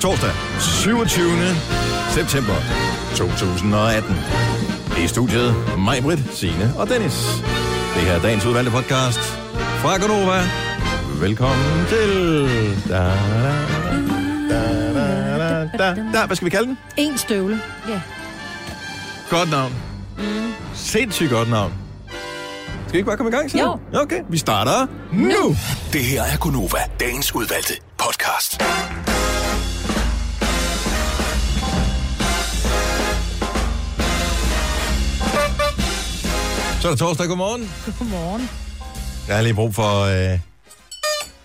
Torsdag, 27. september 2018. I studiet mig, Britt, Signe og Dennis. Det her er dagens udvalgte podcast fra Gonova. Velkommen til... Da, da, da, da, da, da, da. Hvad skal vi kalde den? En støvle. Ja. Godt navn. Mm. Sindssygt godt navn. Skal vi ikke bare komme i gang så? Jo. Okay, vi starter nu. Det her er Gunova, dagens udvalgte podcast. Så er det torsdag. Godmorgen. Godmorgen. Jeg har lige brug for øh,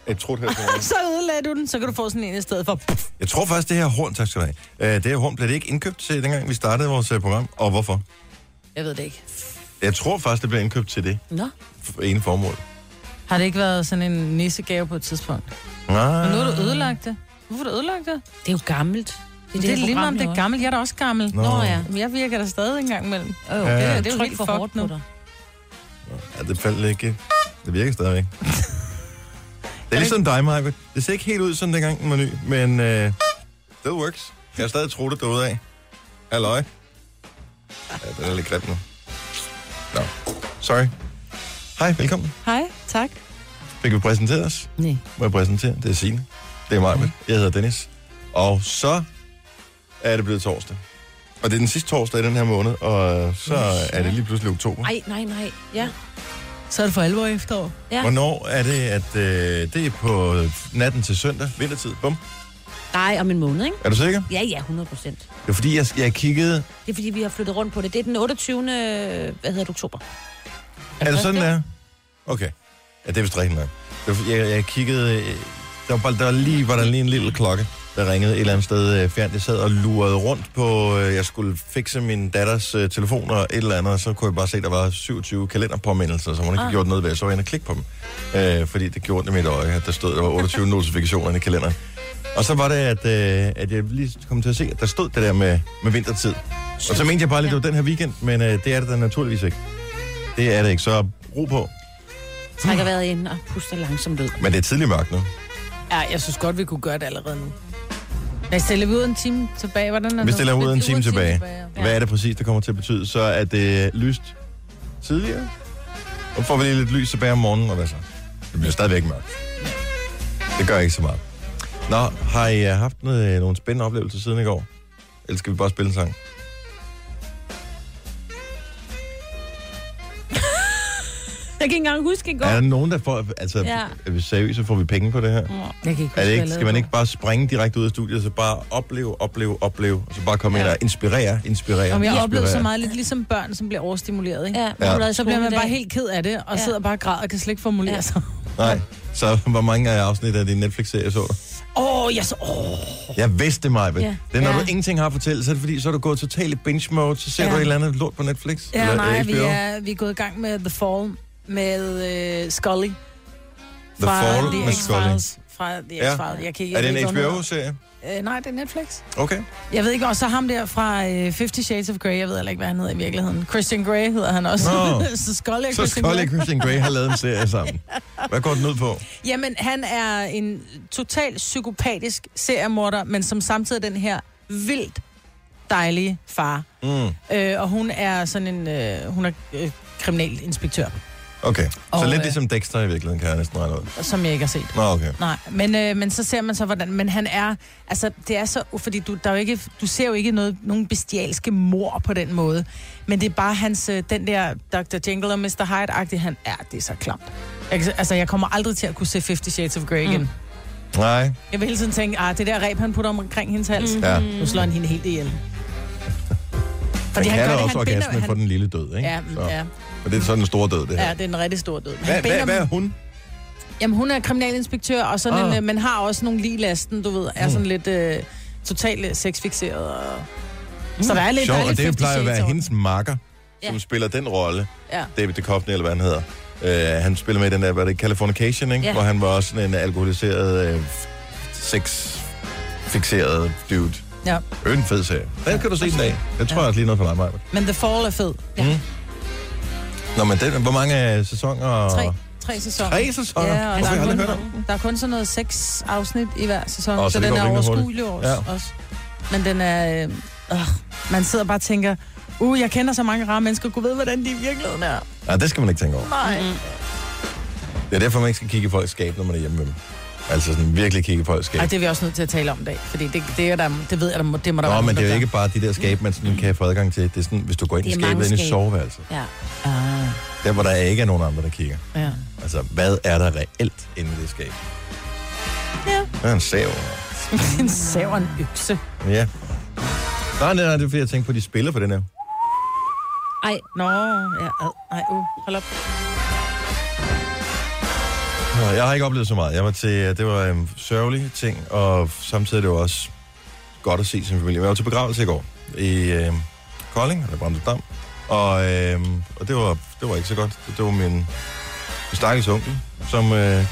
et trut her. Så ødelagde du den, så kan du få sådan en i stedet for. Puff. Jeg tror faktisk, det her horn, tak skal du have. Øh, det her horn blev det ikke indkøbt til, dengang vi startede vores øh, program. Og hvorfor? Jeg ved det ikke. Jeg tror faktisk, det blev indkøbt til det Nå. for ene formål. Har det ikke været sådan en nissegave på et tidspunkt? Nej. Og nu har du ødelagt det. Hvorfor har du ødelagt det? Det er jo gammelt. Det, det er lige meget, om det er gammelt. Jeg er da også gammel. Nå. Nå ja. Men jeg virker der stadig en gang imellem. Oh, Ja. det, er, det er jo helt for hårdt nu. på dig. Ja, det faldt ikke. Det virker stadigvæk. det er ligesom dig, Maja. Det ser ikke helt ud, som dengang den var ny, men uh, det works. Jeg har stadig troet det derude af. Halløj. Ja, den er lidt grim nu. Nå, sorry. Hej, velkommen. Hej, tak. Fik vi præsenteret os? Nej. Må jeg præsentere? Det er Signe. Det er mig. Jeg hedder Dennis. Og så er det blevet torsdag. Og det er den sidste torsdag i den her måned, og så er det lige pludselig oktober. Nej, nej, nej. Ja. Så er det for alvor efterår. ja. Hvornår er det, at øh, det er på natten til søndag, vintertid? Bum. Nej, om en måned, ikke? Er du sikker? Ja, ja, 100 procent. Det er fordi, jeg, jeg kiggede... Det er fordi, vi har flyttet rundt på det. Det er den 28. Hvad hedder det, oktober. Er det sådan, det? der? er? Okay. Ja, det er vist rigtigt nok. Jeg, jeg kiggede... Der var, bare, der var lige, var der lige en lille klokke, der ringede et eller andet sted øh, fjernt. Jeg sad og lurede rundt på... Øh, jeg skulle fikse min datters øh, telefon og et eller andet, og så kunne jeg bare se, at der var 27 kalenderpåmindelser, så hun ikke ah. gjort noget ved. Så var jeg inde og klikke på dem. Øh, fordi det gjorde ondt i mit øje, at der stod, der var 28 notifikationer i kalenderen. Og så var det, at, øh, at jeg lige kom til at se, at der stod det der med, med vintertid. Og så mente jeg bare lidt, at det var den her weekend, men øh, det er det da naturligvis ikke. Det er det ikke, så ro på. Trækker vejret ind og puster langsomt ud. Men det er tidlig mørkt nu. Ja, jeg synes godt, vi kunne gøre det allerede nu. Men stiller vi ud en time tilbage? Hvordan er Vi stiller ud en time tilbage. ja. Hvad er det præcis, det kommer til at betyde? Så er det lyst tidligere? Og får vi lige lidt lys tilbage om morgenen, og hvad så? Det bliver stadigvæk mørkt. Det gør ikke så meget. Nå, har I uh, haft noget, nogle spændende oplevelser siden i går? Eller skal vi bare spille en sang? Jeg kan ikke engang huske i går. Er der nogen, der får... Altså, Ja. er vi seriøse? Får vi penge på det her? Jeg kan ikke huske, Er det ikke, skal man ikke bare springe direkte ud af studiet, så bare opleve, opleve, opleve, og så bare komme ind og inspirere, inspirere, Om jeg inspirere. oplevede så meget lidt ligesom børn, som bliver overstimuleret, ikke? Ja, Ja. ja. Så bliver man bare helt ked af det, og Ja. sidder bare og græder og kan slet ikke formulere Ja. sig. Nej, så hvor mange af afsnit af din Netflix-serie så du? Åh, oh, jeg så... Åh, Jeg vidste mig, ja. Ja. Det er, når Ja. du ingenting har at fortælle, så er det fordi, så er du gået totalt i binge mode, så ser Ja. du et eller andet lort på Netflix. Ja, eller nej, HBO. vi er, vi er gået i gang med The Fall med øh, Scully. The Fall The med Scully. Fra The Ja. X-Files. Jeg kan ikke, Er det jeg en HBO-serie? Øh, nej, det er Netflix. Okay. Jeg ved ikke, og så ham der fra øh, Fifty Shades of Grey, jeg ved heller ikke, hvad han hedder i virkeligheden. Christian Grey hedder han også. Nå. så Scully og Så Christian Scully Grey. Christian Grey har lavet en serie sammen. Hvad går den ud på? Jamen, han er en totalt psykopatisk seriemorder, men som samtidig er den her vildt dejlige far. Mm. Øh, og hun er sådan en, øh, hun er øh, kriminalinspektør, Okay. Så Og, lidt øh, ligesom Dexter i virkeligheden, kan jeg næsten regne ud. som jeg ikke har set. Nå, okay. Nej, men, øh, men så ser man så, hvordan... Men han er... Altså, det er så... Fordi du, der er jo ikke, du ser jo ikke noget, nogen bestialske mor på den måde. Men det er bare hans... Øh, den der Dr. Jekyll og Mr. Hyde-agtige, han er... Det er så klamt. Jeg, altså, jeg kommer aldrig til at kunne se Fifty Shades of Grey igen. Mm. Nej. Jeg vil hele tiden tænke, ah, det der ræb, han putter omkring hendes hals. Mm. Ja. Nu slår han hende helt ihjel. Han kan da også binder- orgasme for den lille død, ikke? Ja, Så. ja, Og det er sådan en stor død, det her. ja, det er en rigtig stor død. Men Hvad, han hvad, hvad er hun? Jamen, hun er kriminalinspektør, og sådan Ah. en, øh, men har også nogle ligelæsten, du ved, er sådan lidt øh, totalt sexfixeret. Og... Så der er lidt, der Sjov, er og det 50 plejer at være hendes makker, som Ja. spiller den rolle. Ja. David Duchovny, eller hvad han hedder. Uh, han spiller med i den der, hvad det, Californication, ikke? Ja. Hvor han var også sådan en alkoholiseret, uh, sex-fixeret dude. Ja. En fed serie. Den kan du se en dag. Det tror jeg også lige noget for Maja. Men The Fall er fed. Nå, men den, hvor mange sæsoner? Tre. tre sæsoner. Tre sæsoner? Ja, og Hvorfor der har jeg er, kun, hørt om? der er kun sådan noget seks afsnit i hver sæson, oh, så så, den er overskuelig også. Ja. Også. Men den er... Øh, øh, man sidder bare og tænker, uh, jeg kender så mange rare mennesker, kunne vide, hvordan de i virkeligheden er. Nej, det skal man ikke tænke over. Nej. Mm. Det er derfor, man ikke skal kigge i folks skab, når man er hjemme med dem. Altså sådan virkelig kigge i folks skab. Ej, det er vi også nødt til at tale om i dag, fordi det, det, er der, det ved jeg, der må, det må der Nå, være men nogen, det er jo ikke bare de der skab, man sådan kan få adgang til. Det er sådan, hvis du går ind i Det er skabet mange ind i skab. soveværelset. Ja. Ah, Der, hvor der ikke er nogen andre, der kigger. ja. Altså, hvad er der reelt inde i det skab? Ja. Der er en sav. en sav og en økse. Ja. Nej, nej, nej, det er fordi, jeg tænkte på, at de spiller på den her. Ej, Nå, ja, ad, nej, uh, hold op. Jeg har ikke oplevet så meget. Jeg var til, det var en sørgelig ting, og samtidig det jo også godt at se sin familie. Jeg var til begravelse i går i øh, Kolding, eller Bramsdam, og, øh, og det, var, det var ikke så godt. Det, det var min, min stakkels onkel, som øh,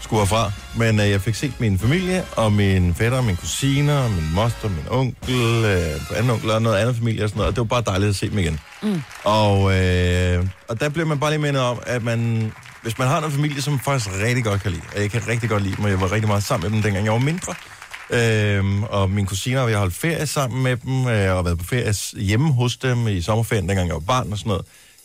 skulle herfra. Men øh, jeg fik set min familie, og min fætter, min kusiner, min moster, min onkel, øh, anden onkel og noget andet familie og sådan noget. Og det var bare dejligt at se dem igen. Mm. Og, øh, og der bliver man bare lige mindet om, at man, hvis man har en familie, som man faktisk rigtig godt kan lide, og jeg kan rigtig godt lide dem, og jeg var rigtig meget sammen med dem, dengang jeg var mindre, Øhm, og mine kusiner, og jeg holdt ferie sammen med dem, øh, og været på ferie hjemme hos dem i sommerferien, dengang jeg var barn og sådan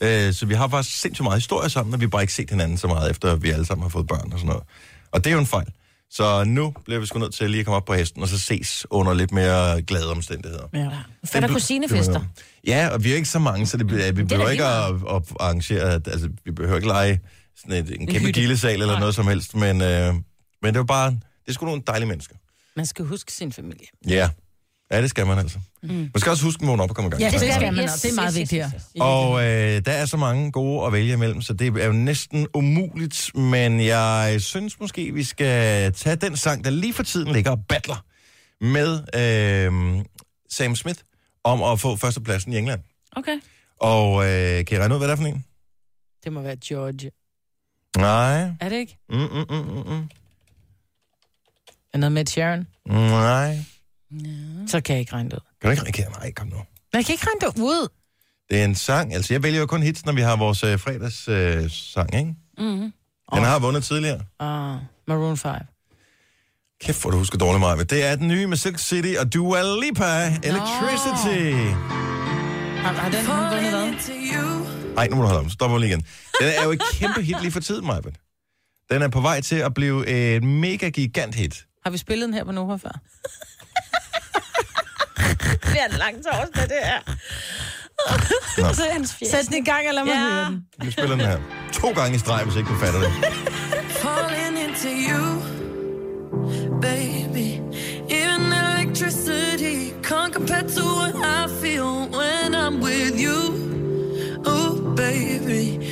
noget. Øh, så vi har faktisk sindssygt meget historie sammen, og vi har bare ikke set hinanden så meget, efter vi alle sammen har fået børn og sådan noget. Og det er jo en fejl. Så nu bliver vi sgu nødt til lige at komme op på hesten, og så ses under lidt mere glade omstændigheder. Ja. fætter kusinefester. Ja, og vi er ikke så mange, så det, bliver- vi da behøver ikke at, at arrangere, at- altså vi behøver ikke lege sådan et, en kæmpe gildesal eller Nej. noget som helst, men, øh, men det var bare, det er sgu nogle dejlige mennesker. Man skal huske sin familie. Ja, ja det skal man altså. Mm. Man skal også huske at vågne op og komme i gang. Ja, det skal man, Yes, og det er meget yes, yes, vigtigt her. yes, Og øh, der er så mange gode at vælge imellem, så det er jo næsten umuligt, men jeg synes måske, vi skal tage den sang, der lige for tiden ligger og battler med øh, Sam Smith om at få førstepladsen i England. Okay. Og øh, kan I regne ud, hvad det er for en? Det må være George. Nej. Er det ikke? Mm, mm, mm, mm, mm. Er noget med Sharon? Nej. Så kan jeg ikke regne det ud. Kan du ikke regne? Nej, kom nu. Men jeg kan ikke regne det ud. Det er en sang, altså jeg vælger jo kun hits, når vi har vores øh, fredags øh, sang, ikke? Mm-hmm. Den har vundet tidligere. Ah, Maroon 5. Kæft, hvor du husker dårligt meget. Det er den nye med Silk City og Dua Lipa, Electricity. Har, har den vundet hvad? Nej, nu må du holde om. Stop lige igen. Den er jo et kæmpe hit lige for tiden, Majbet. Den er på vej til at blive et mega gigant hit. Har vi spillet den her på Nova før? Det er en lang torsdag, det er. Nå. Så hans fjæs. Sæt den i gang, eller lad mig Ja. høre den. Vi spiller den her. To gange i streg, hvis ikke du fatter det. falling into you, baby. Even electricity can't compare to what I feel when I'm with you. Oh, baby,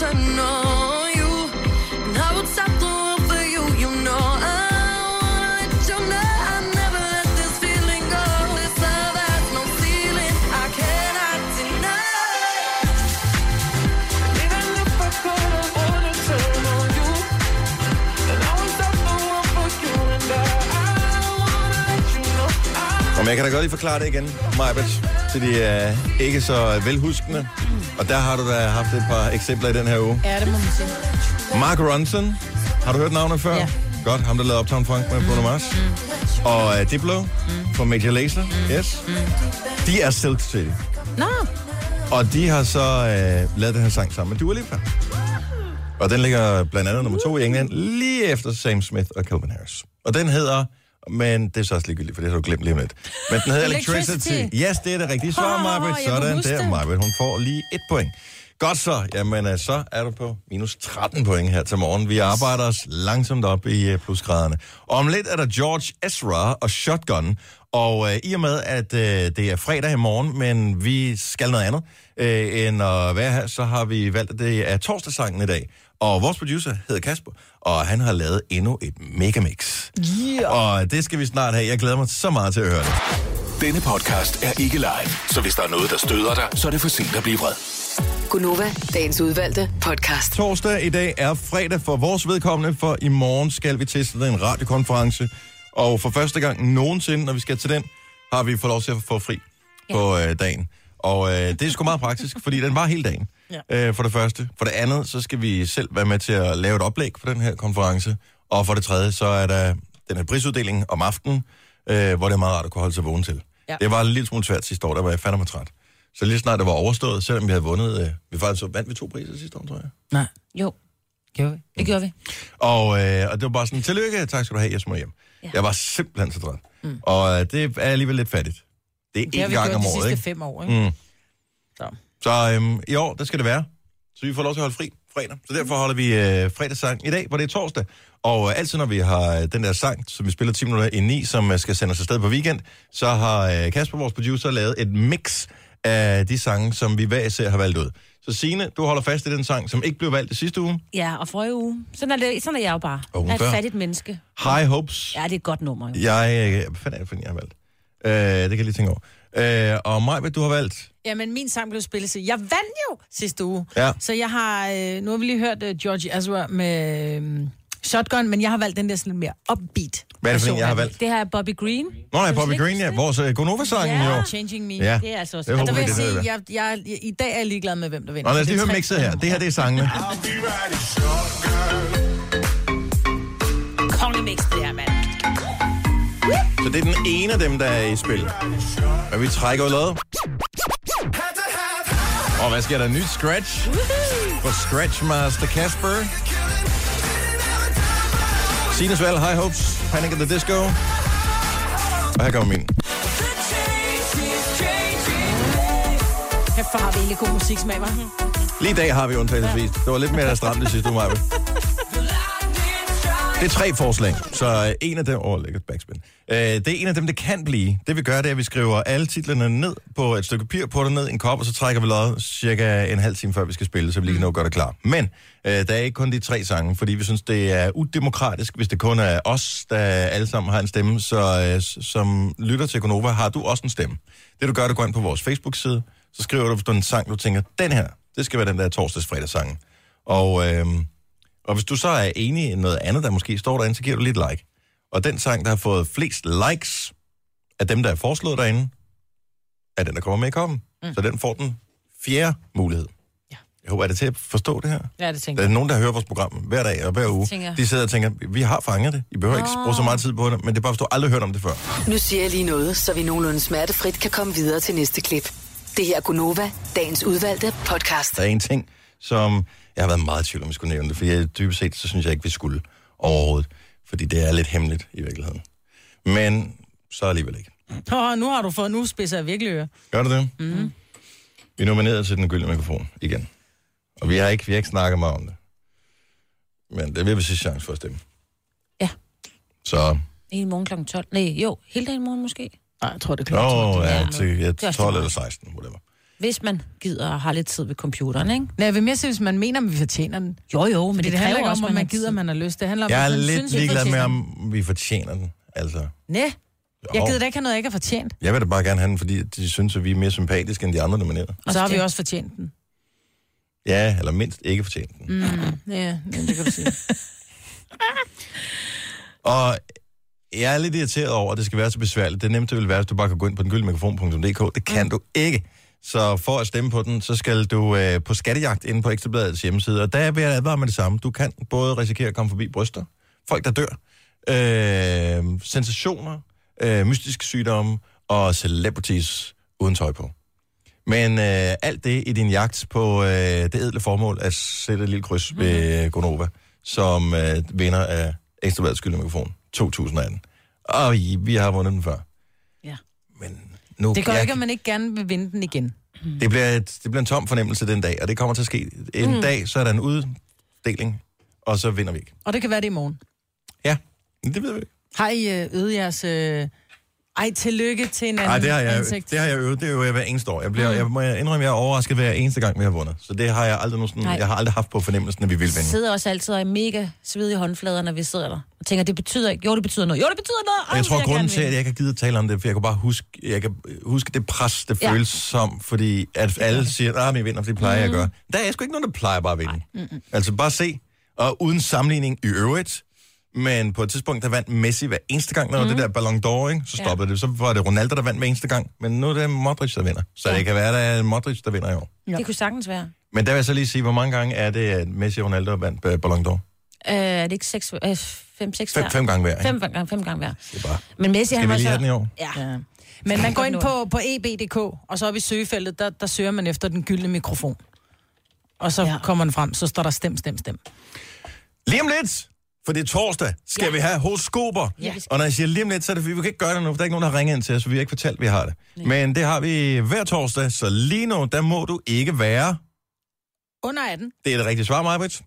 to know you. And I would stop the world for you, you know. I wanna let you know I never let this feeling go. This love has no ceiling, I cannot deny. Even if I could, I wouldn't turn on you. And I would stop the world for you, and I, I wanna let you know. I Og jeg kan da godt lige forklare det igen, Majbet, til de uh, ikke så velhuskende. Og der har du da haft et par eksempler i den her uge. Ja, det må man sige. Mark Ronson, har du hørt navnet før? Ja. Godt, ham der lavede Uptown Funk med Bruno Mars. Mm. Og uh, Diplo mm. fra Major Lazer, mm. yes. Mm. De er Silk City. Nå, Og de har så uh, lavet den her sang sammen med Dua Lipa. Og den ligger blandt andet nummer to i England, lige efter Sam Smith og Calvin Harris. Og den hedder, men det er så også ligegyldigt, for det har du glemt lige om lidt. Men den hedder Electricity. Electricity. Yes, det er det rigtige svar, Marbet. Sådan der. Marbet. Hun får lige et point. Godt så. Jamen, øh, så er du på minus 13 point her til morgen. Vi arbejder os langsomt op i øh, plusgraderne. Om lidt er der George Ezra og Shotgun. Og øh, i og med, at øh, det er fredag i morgen, men vi skal noget andet øh, end at være her, så har vi valgt, at det er torsdagssangen i dag. Og vores producer hedder Kasper, og han har lavet endnu et megamix. Yeah. Og det skal vi snart have. Jeg glæder mig så meget til at høre det. Denne podcast er ikke live, så hvis der er noget, der støder dig, så er det for sent at blive vred. Gunova, dagens udvalgte podcast. Torsdag i dag er fredag for vores vedkommende, for i morgen skal vi til sådan en radiokonference. Og for første gang nogensinde, når vi skal til den, har vi fået lov til at få fri ja. på øh, dagen. Og øh, det er sgu meget praktisk, fordi den var hele dagen. Ja. Øh, for det første. For det andet, så skal vi selv være med til at lave et oplæg for den her konference. Og for det tredje, så er der den her prisuddeling om aftenen, øh, hvor det er meget rart at kunne holde sig vågen til. Ja. Det var en lille smule svært sidste år, der var jeg fandme træt. Så lige snart det var overstået, selvom vi havde vundet, øh, vi faktisk vandt vi to priser sidste år, tror jeg. Nej, jo, gjorde vi. det gjorde vi. Og, øh, og det var bare sådan, tillykke, tak skal du have, jeg må hjem. Ja. Jeg var simpelthen så træt. Mm. Og øh, det er alligevel lidt fattigt. Det er Det har én vi gang gjort om de året, sidste ikke? fem år, ikke? Mm. Så. Så øhm, i år, der skal det være. Så vi får lov til at holde fri fredag. Så derfor holder vi øh, fredagssang i dag, hvor det er torsdag. Og øh, altid når vi har øh, den der sang, som vi spiller 10 minutter ind i, som øh, skal sendes afsted på weekend, så har øh, Kasper, vores producer, lavet et mix af de sange, som vi hver især har valgt ud. Så Signe, du holder fast i den sang, som ikke blev valgt i sidste uge. Ja, og forrige uge. Sådan er, det, sådan er jeg jo bare. Og jeg er et fattigt menneske. High Hopes. Ja, det er et godt nummer, jo. Jeg, øh, hvad fanden er det for en, jeg har valgt? Øh, det kan jeg lige tænke over. Øh, og Maja, du har valgt. Jamen, min sang blev spillet til. Jeg vandt jo sidste uge. Ja. Så jeg har... Øh, nu har vi lige hørt uh, George Ezra med øh, Shotgun, men jeg har valgt den der sådan lidt mere upbeat. Hvad er det for en, jeg har valgt? Det her er Bobby Green. Nå, nej, Bobby Green, ja. Vores uh, Gonova-sangen, Ja. jo. Changing Me. Ja. Det er altså også... Det der vil vi, jeg det sige, hedder. jeg, jeg, i dag er jeg ligeglad med, hvem der vinder. Nå, lad os Det lige høre mixet her. Det her, det er sangene. Kongemix, Så det er den ene af dem, der er i spil. Og vi trækker ladet. Og hvad sker der? Nyt scratch for Scratch Master Casper. Sines valg, High Hopes, Panic at the Disco. Og her kommer min. Kæft, har vi egentlig god musiksmag, hva'? Lige i dag har vi undtagelsesvis. Det var lidt mere stramt det sidste uge, Maja. Det er tre forslag, så øh, en af dem... Åh, oh, lækkert backspin. Øh, det er en af dem, det kan blive. Det vi gør, det er, at vi skriver alle titlerne ned på et stykke papir, putter ned i en kop, og så trækker vi lod cirka en halv time, før vi skal spille, så vi lige kan nå at gøre det klar. Men øh, der er ikke kun de tre sange, fordi vi synes, det er udemokratisk, hvis det kun er os, der alle sammen har en stemme. Så øh, som lytter til Konova, har du også en stemme. Det du gør, du går ind på vores Facebook-side, så skriver du, hvis du en sang, du tænker, den her, det skal være den der torsdags-fredags-sang. Og... Øh, og hvis du så er enig i noget andet, der måske står derinde, så giver du lidt like. Og den sang, der har fået flest likes af dem, der er foreslået derinde, er den, der kommer med i koppen. Mm. Så den får den fjerde mulighed. Ja. Jeg håber, er det til at forstå det her? Ja, det tænker Der jeg. er nogen, der hører vores program hver dag og hver uge. tænker. De sidder og tænker, vi har fanget det. I behøver ikke bruge så meget tid på det, men det er bare, hvis du aldrig hørt om det før. Nu siger jeg lige noget, så vi nogenlunde smertefrit kan komme videre til næste klip. Det her er Gunova, dagens udvalgte podcast. Der er en ting, som jeg har været meget i tvivl om, jeg skulle nævne det, for jeg, dybest set, så synes jeg ikke, vi skulle overhovedet. Fordi det er lidt hemmeligt i virkeligheden. Men så alligevel ikke. Åh, nu har du fået, nu spidser jeg virkelig øre. Gør du det? Mm. Vi er nomineret til den gyldne mikrofon igen. Og vi har ikke, vi har ikke snakket meget om det. Men det vil vi sidste chance for at stemme. Ja. Så, En morgen kl. 12. Nej, jo, hele dagen morgen måske. Nej, jeg tror, det er nå, klart. ja, Ja. til ja, er også 12 meget. eller 16, whatever. Hvis man gider og har lidt tid ved computeren, ikke? Nej, jeg vil mere sige, hvis man mener, at vi fortjener den. Jo, jo, men det, det, handler kræver ikke også, om, om man gider, man har lyst. Det handler om, Jeg er at man lidt synes, vi ligeglad med, fortjener om vi fortjener den. Altså, Næ, jeg gider da ikke have noget, jeg ikke har fortjent. jeg vil da bare gerne have den, fordi de synes, at vi er mere sympatiske end de andre nominerede. Og så har vi også fortjent den. Ja, eller mindst ikke fortjent den. Mm, ja, det kan du sige. Og jeg er lidt irriteret over, at det skal være så besværligt. Det nemmeste vil være, at du bare kan gå ind på den gyldemikrofon.dk. Det kan mm. du ikke. Så for at stemme på den, så skal du øh, på skattejagt inde på Ekstrabladets hjemmeside. Og der vil jeg advare med det samme. Du kan både risikere at komme forbi bryster, folk der dør, øh, sensationer, øh, mystiske sygdomme og celebrities uden tøj på. Men øh, alt det i din jagt på øh, det edle formål at sætte et lille kryds ved Gonova, som øh, vinder af Ekstrabladets skyldende mikrofon 2018. Og I, vi har vundet den før. Ja. Men nu, Det gør jeg, ikke, at man ikke gerne vil vinde den igen. det, bliver et, det bliver en tom fornemmelse den dag, og det kommer til at ske. En mm. dag, så er der en uddeling, og så vinder vi ikke. Og det kan være det i morgen. Ja, det ved vi ikke. Har I øh, øvet jeres... Øh... Ej, tillykke til en anden Nej, det har jeg, ansigt. det har jeg øvet. Det øver jeg hver eneste år. Jeg, bliver, jeg må indrømme, jeg er overrasket hver eneste gang, vi har vundet. Så det har jeg aldrig nogen sådan, jeg har aldrig haft på fornemmelsen, at vi vil Vi vinde. sidder også altid og er mega svedige håndflader, når vi sidder der. Og tænker, det betyder ikke. Jo, det betyder noget. Jo, det betyder noget. Og jeg Ej, tror, vil grunden til, at jeg ikke har givet at tale om det, for jeg kan bare huske, jeg kan huske det pres, det Ja. føles som, fordi at alle siger, at jeg vinder, for det plejer jeg at gøre. Der er sgu ikke nogen, der plejer bare at vinde. Mm-mm. Altså bare se, og uden sammenligning i øvrigt, men på et tidspunkt, der vandt Messi hver eneste gang, når mm. det der Ballon d'Or, ikke? så stoppede ja. det. Så var det Ronaldo, der vandt hver eneste gang, men nu er det Modric, der vinder. Så ja. det kan være, at det er Modric, der vinder i år. Det kunne sagtens være. Men der vil jeg så lige sige, hvor mange gange er det, at Messi og Ronaldo vandt øh, Ballon d'Or? Øh, er det ikke seks, øh, fem, seks Fem, fem gange hver, ikke? Fem gange, fem gange hver. Det er bare... Men Messi, han Skal vi var lige så... have den i år? Ja. Ja. Men man går ind på, på eb.dk, og så oppe i søgefeltet, der, der søger man efter den gyldne mikrofon. Og så ja. Ja. kommer den frem, så står der stem, stem, stem. Lige om lidt, for det er torsdag, skal ja. vi have horoskoper. Ja. Og når jeg siger lige om lidt, så er det vi kan ikke gøre det nu, for der er ikke nogen, der har ringet ind til os, så vi har ikke fortalt, at vi har det. Nej. Men det har vi hver torsdag, så lige nu, der må du ikke være. Under 18. Det er det rigtige svar, Majbrit.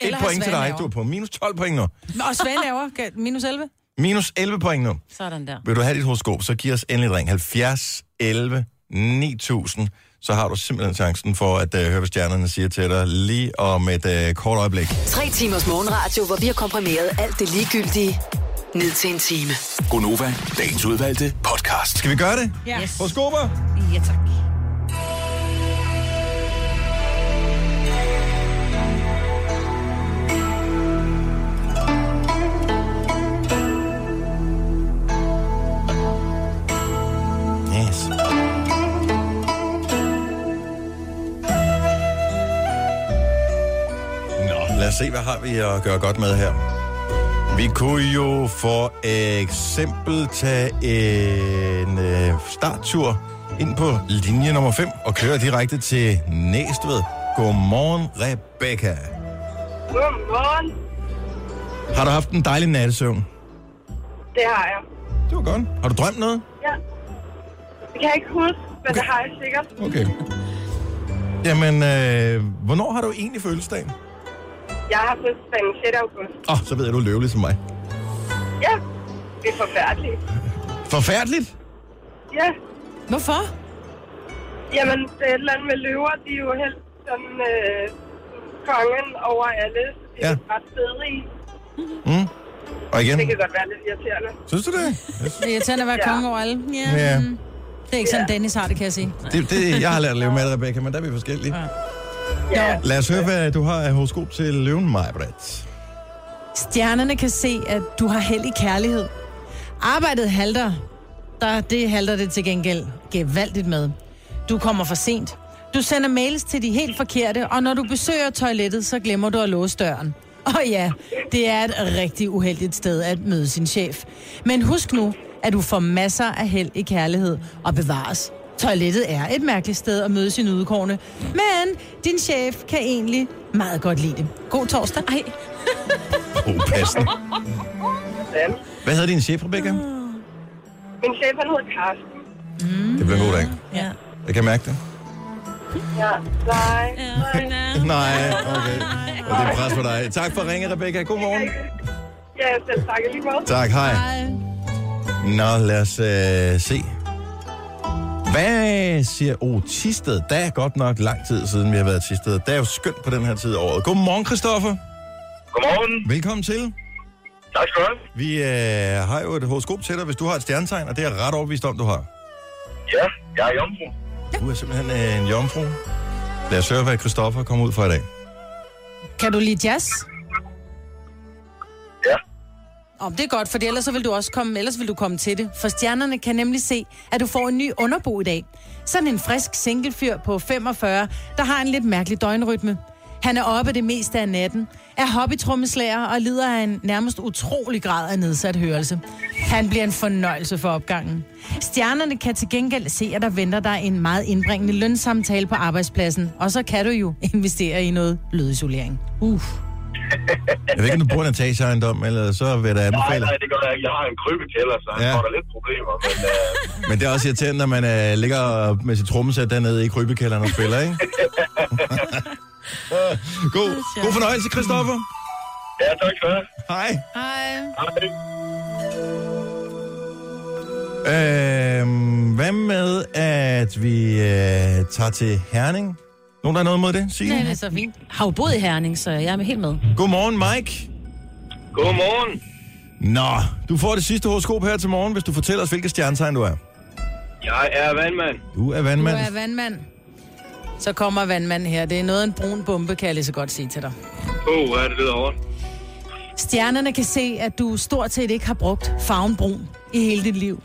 Et point til dig. Du er på minus 12 point nu. Og Svend laver minus 11. Minus 11 point nu. Sådan der. Vil du have dit horoskop, så giv os endelig et ring. 70 11 9000. Så har du simpelthen chancen for at uh, høre, hvad stjernerne siger til dig lige om et uh, kort øjeblik. Tre timers morgenradio, hvor vi har komprimeret alt det ligegyldige ned til en time. Gonova, dagens udvalgte podcast. Skal vi gøre det? Ja. Yes. Horoskoper? Ja, tak. Se, hvad har vi at gøre godt med her. Vi kunne jo for eksempel tage en øh, starttur ind på linje nummer 5 og køre direkte til Næstved. Godmorgen, Rebecca. Godmorgen. Har du haft en dejlig nattesøvn? Det har jeg. Det var godt. Har du drømt noget? Ja. Det kan jeg ikke huske, men det har jeg sikkert. Okay. Jamen, øh, hvornår har du egentlig fødselsdagen? Jeg har fødselsdag den 6. august. Åh, oh, så ved jeg, du er løvelig som mig. Ja, det er forfærdeligt. Forfærdeligt. Ja, Hvorfor? jamen det er et eller andet med løver. De er jo helt sådan øh, kongen over alle. De Ja. er ret stedige. Mm. Og igen, Det kan godt være lidt irriterende. synes du det? Det er irriterende at være Ja. konge over alle. Ja. Ja. Det er ikke sådan, Ja. Dennis har det, kan jeg sige. det, det jeg har lært at leve med det, Rebecca, men der er vi forskellige. Ja, Lad os høre, hvad du har af horoskop til løven, Majbrit. Stjernerne kan se, at du har held i kærlighed. Arbejdet halter. Der, det halter det til gengæld gevaldigt med. Du kommer for sent. Du sender mails til de helt forkerte, og når du besøger toilettet, så glemmer du at låse døren. Og ja, det er et rigtig uheldigt sted at møde sin chef. Men husk nu, at du får masser af held i kærlighed og bevares. Toilettet er et mærkeligt sted at møde sine udkårne, men din chef kan egentlig meget godt lide det. God torsdag. Ej, Upassende. Hvad hedder din chef, Rebecca? Min chef, han hedder Karsten. Det bliver en god dag. ja. Jeg kan mærke det. Ja, nej. Nej, okay. Og det er pres for dig. Tak for at ringe, Rebecca. God morgen. Ja, selv tak lige måde. Tak, hej. Hej. Nå, lad os øh, se. Hvad siger... Oh, Tisted. Der er godt nok lang tid siden, vi har været i Tisted. Det er jo skønt på den her tid af året. Godmorgen, Christoffer. Godmorgen. Velkommen til. Tak skal du have. Vi øh, har jo et horoskop til dig, hvis du har et stjernetegn, og det er jeg ret overbevist om, du har. Ja, jeg er jomfru. Du er simpelthen øh, en jomfru. Lad os høre, hvad Christoffer kommer ud for i dag. Kan du lide jazz? Ja. Om det er godt, for ellers så vil du også komme, ellers vil du komme til det. For stjernerne kan nemlig se, at du får en ny underbo i dag. Sådan en frisk singlefyr på 45, der har en lidt mærkelig døgnrytme. Han er oppe det meste af natten, er hobbytrommeslager og lider af en nærmest utrolig grad af nedsat hørelse. Han bliver en fornøjelse for opgangen. Stjernerne kan til gengæld se, at der venter dig en meget indbringende lønsamtale på arbejdspladsen, og så kan du jo investere i noget lydisolering. Uh. Jeg ved ikke, om du bor i en etageejendom, eller så vil jeg da Nej, anbefale. nej, det gør jeg ikke. Jeg har en krybekælder, så Ja. jeg får der lidt problemer. Men øh, Men det er også irriterende, når man øh, ligger med sit trommesæt dernede i krybekælderen og spiller, ikke? god, god fornøjelse, Christoffer. ja, tak skal du have. Hej. Hej. Hej. Øhm, hvad med, at vi øh, tager til Herning? Nogen, der er noget mod det? Signe? Det er så fint. Har jo boet i Herning, så jeg er med helt med. Godmorgen, Mike. Godmorgen. Nå, du får det sidste horoskop her til morgen, hvis du fortæller os, hvilket stjernetegn du er. Jeg er vandmand. Du er Du vandmand. er vandmand. Så kommer vandmand her. Det er noget af en brun bombe, kan jeg lige så godt sige til dig. Åh, hvad er det, det over? Stjernerne kan se, at du stort set ikke har brugt farven brun i hele dit liv.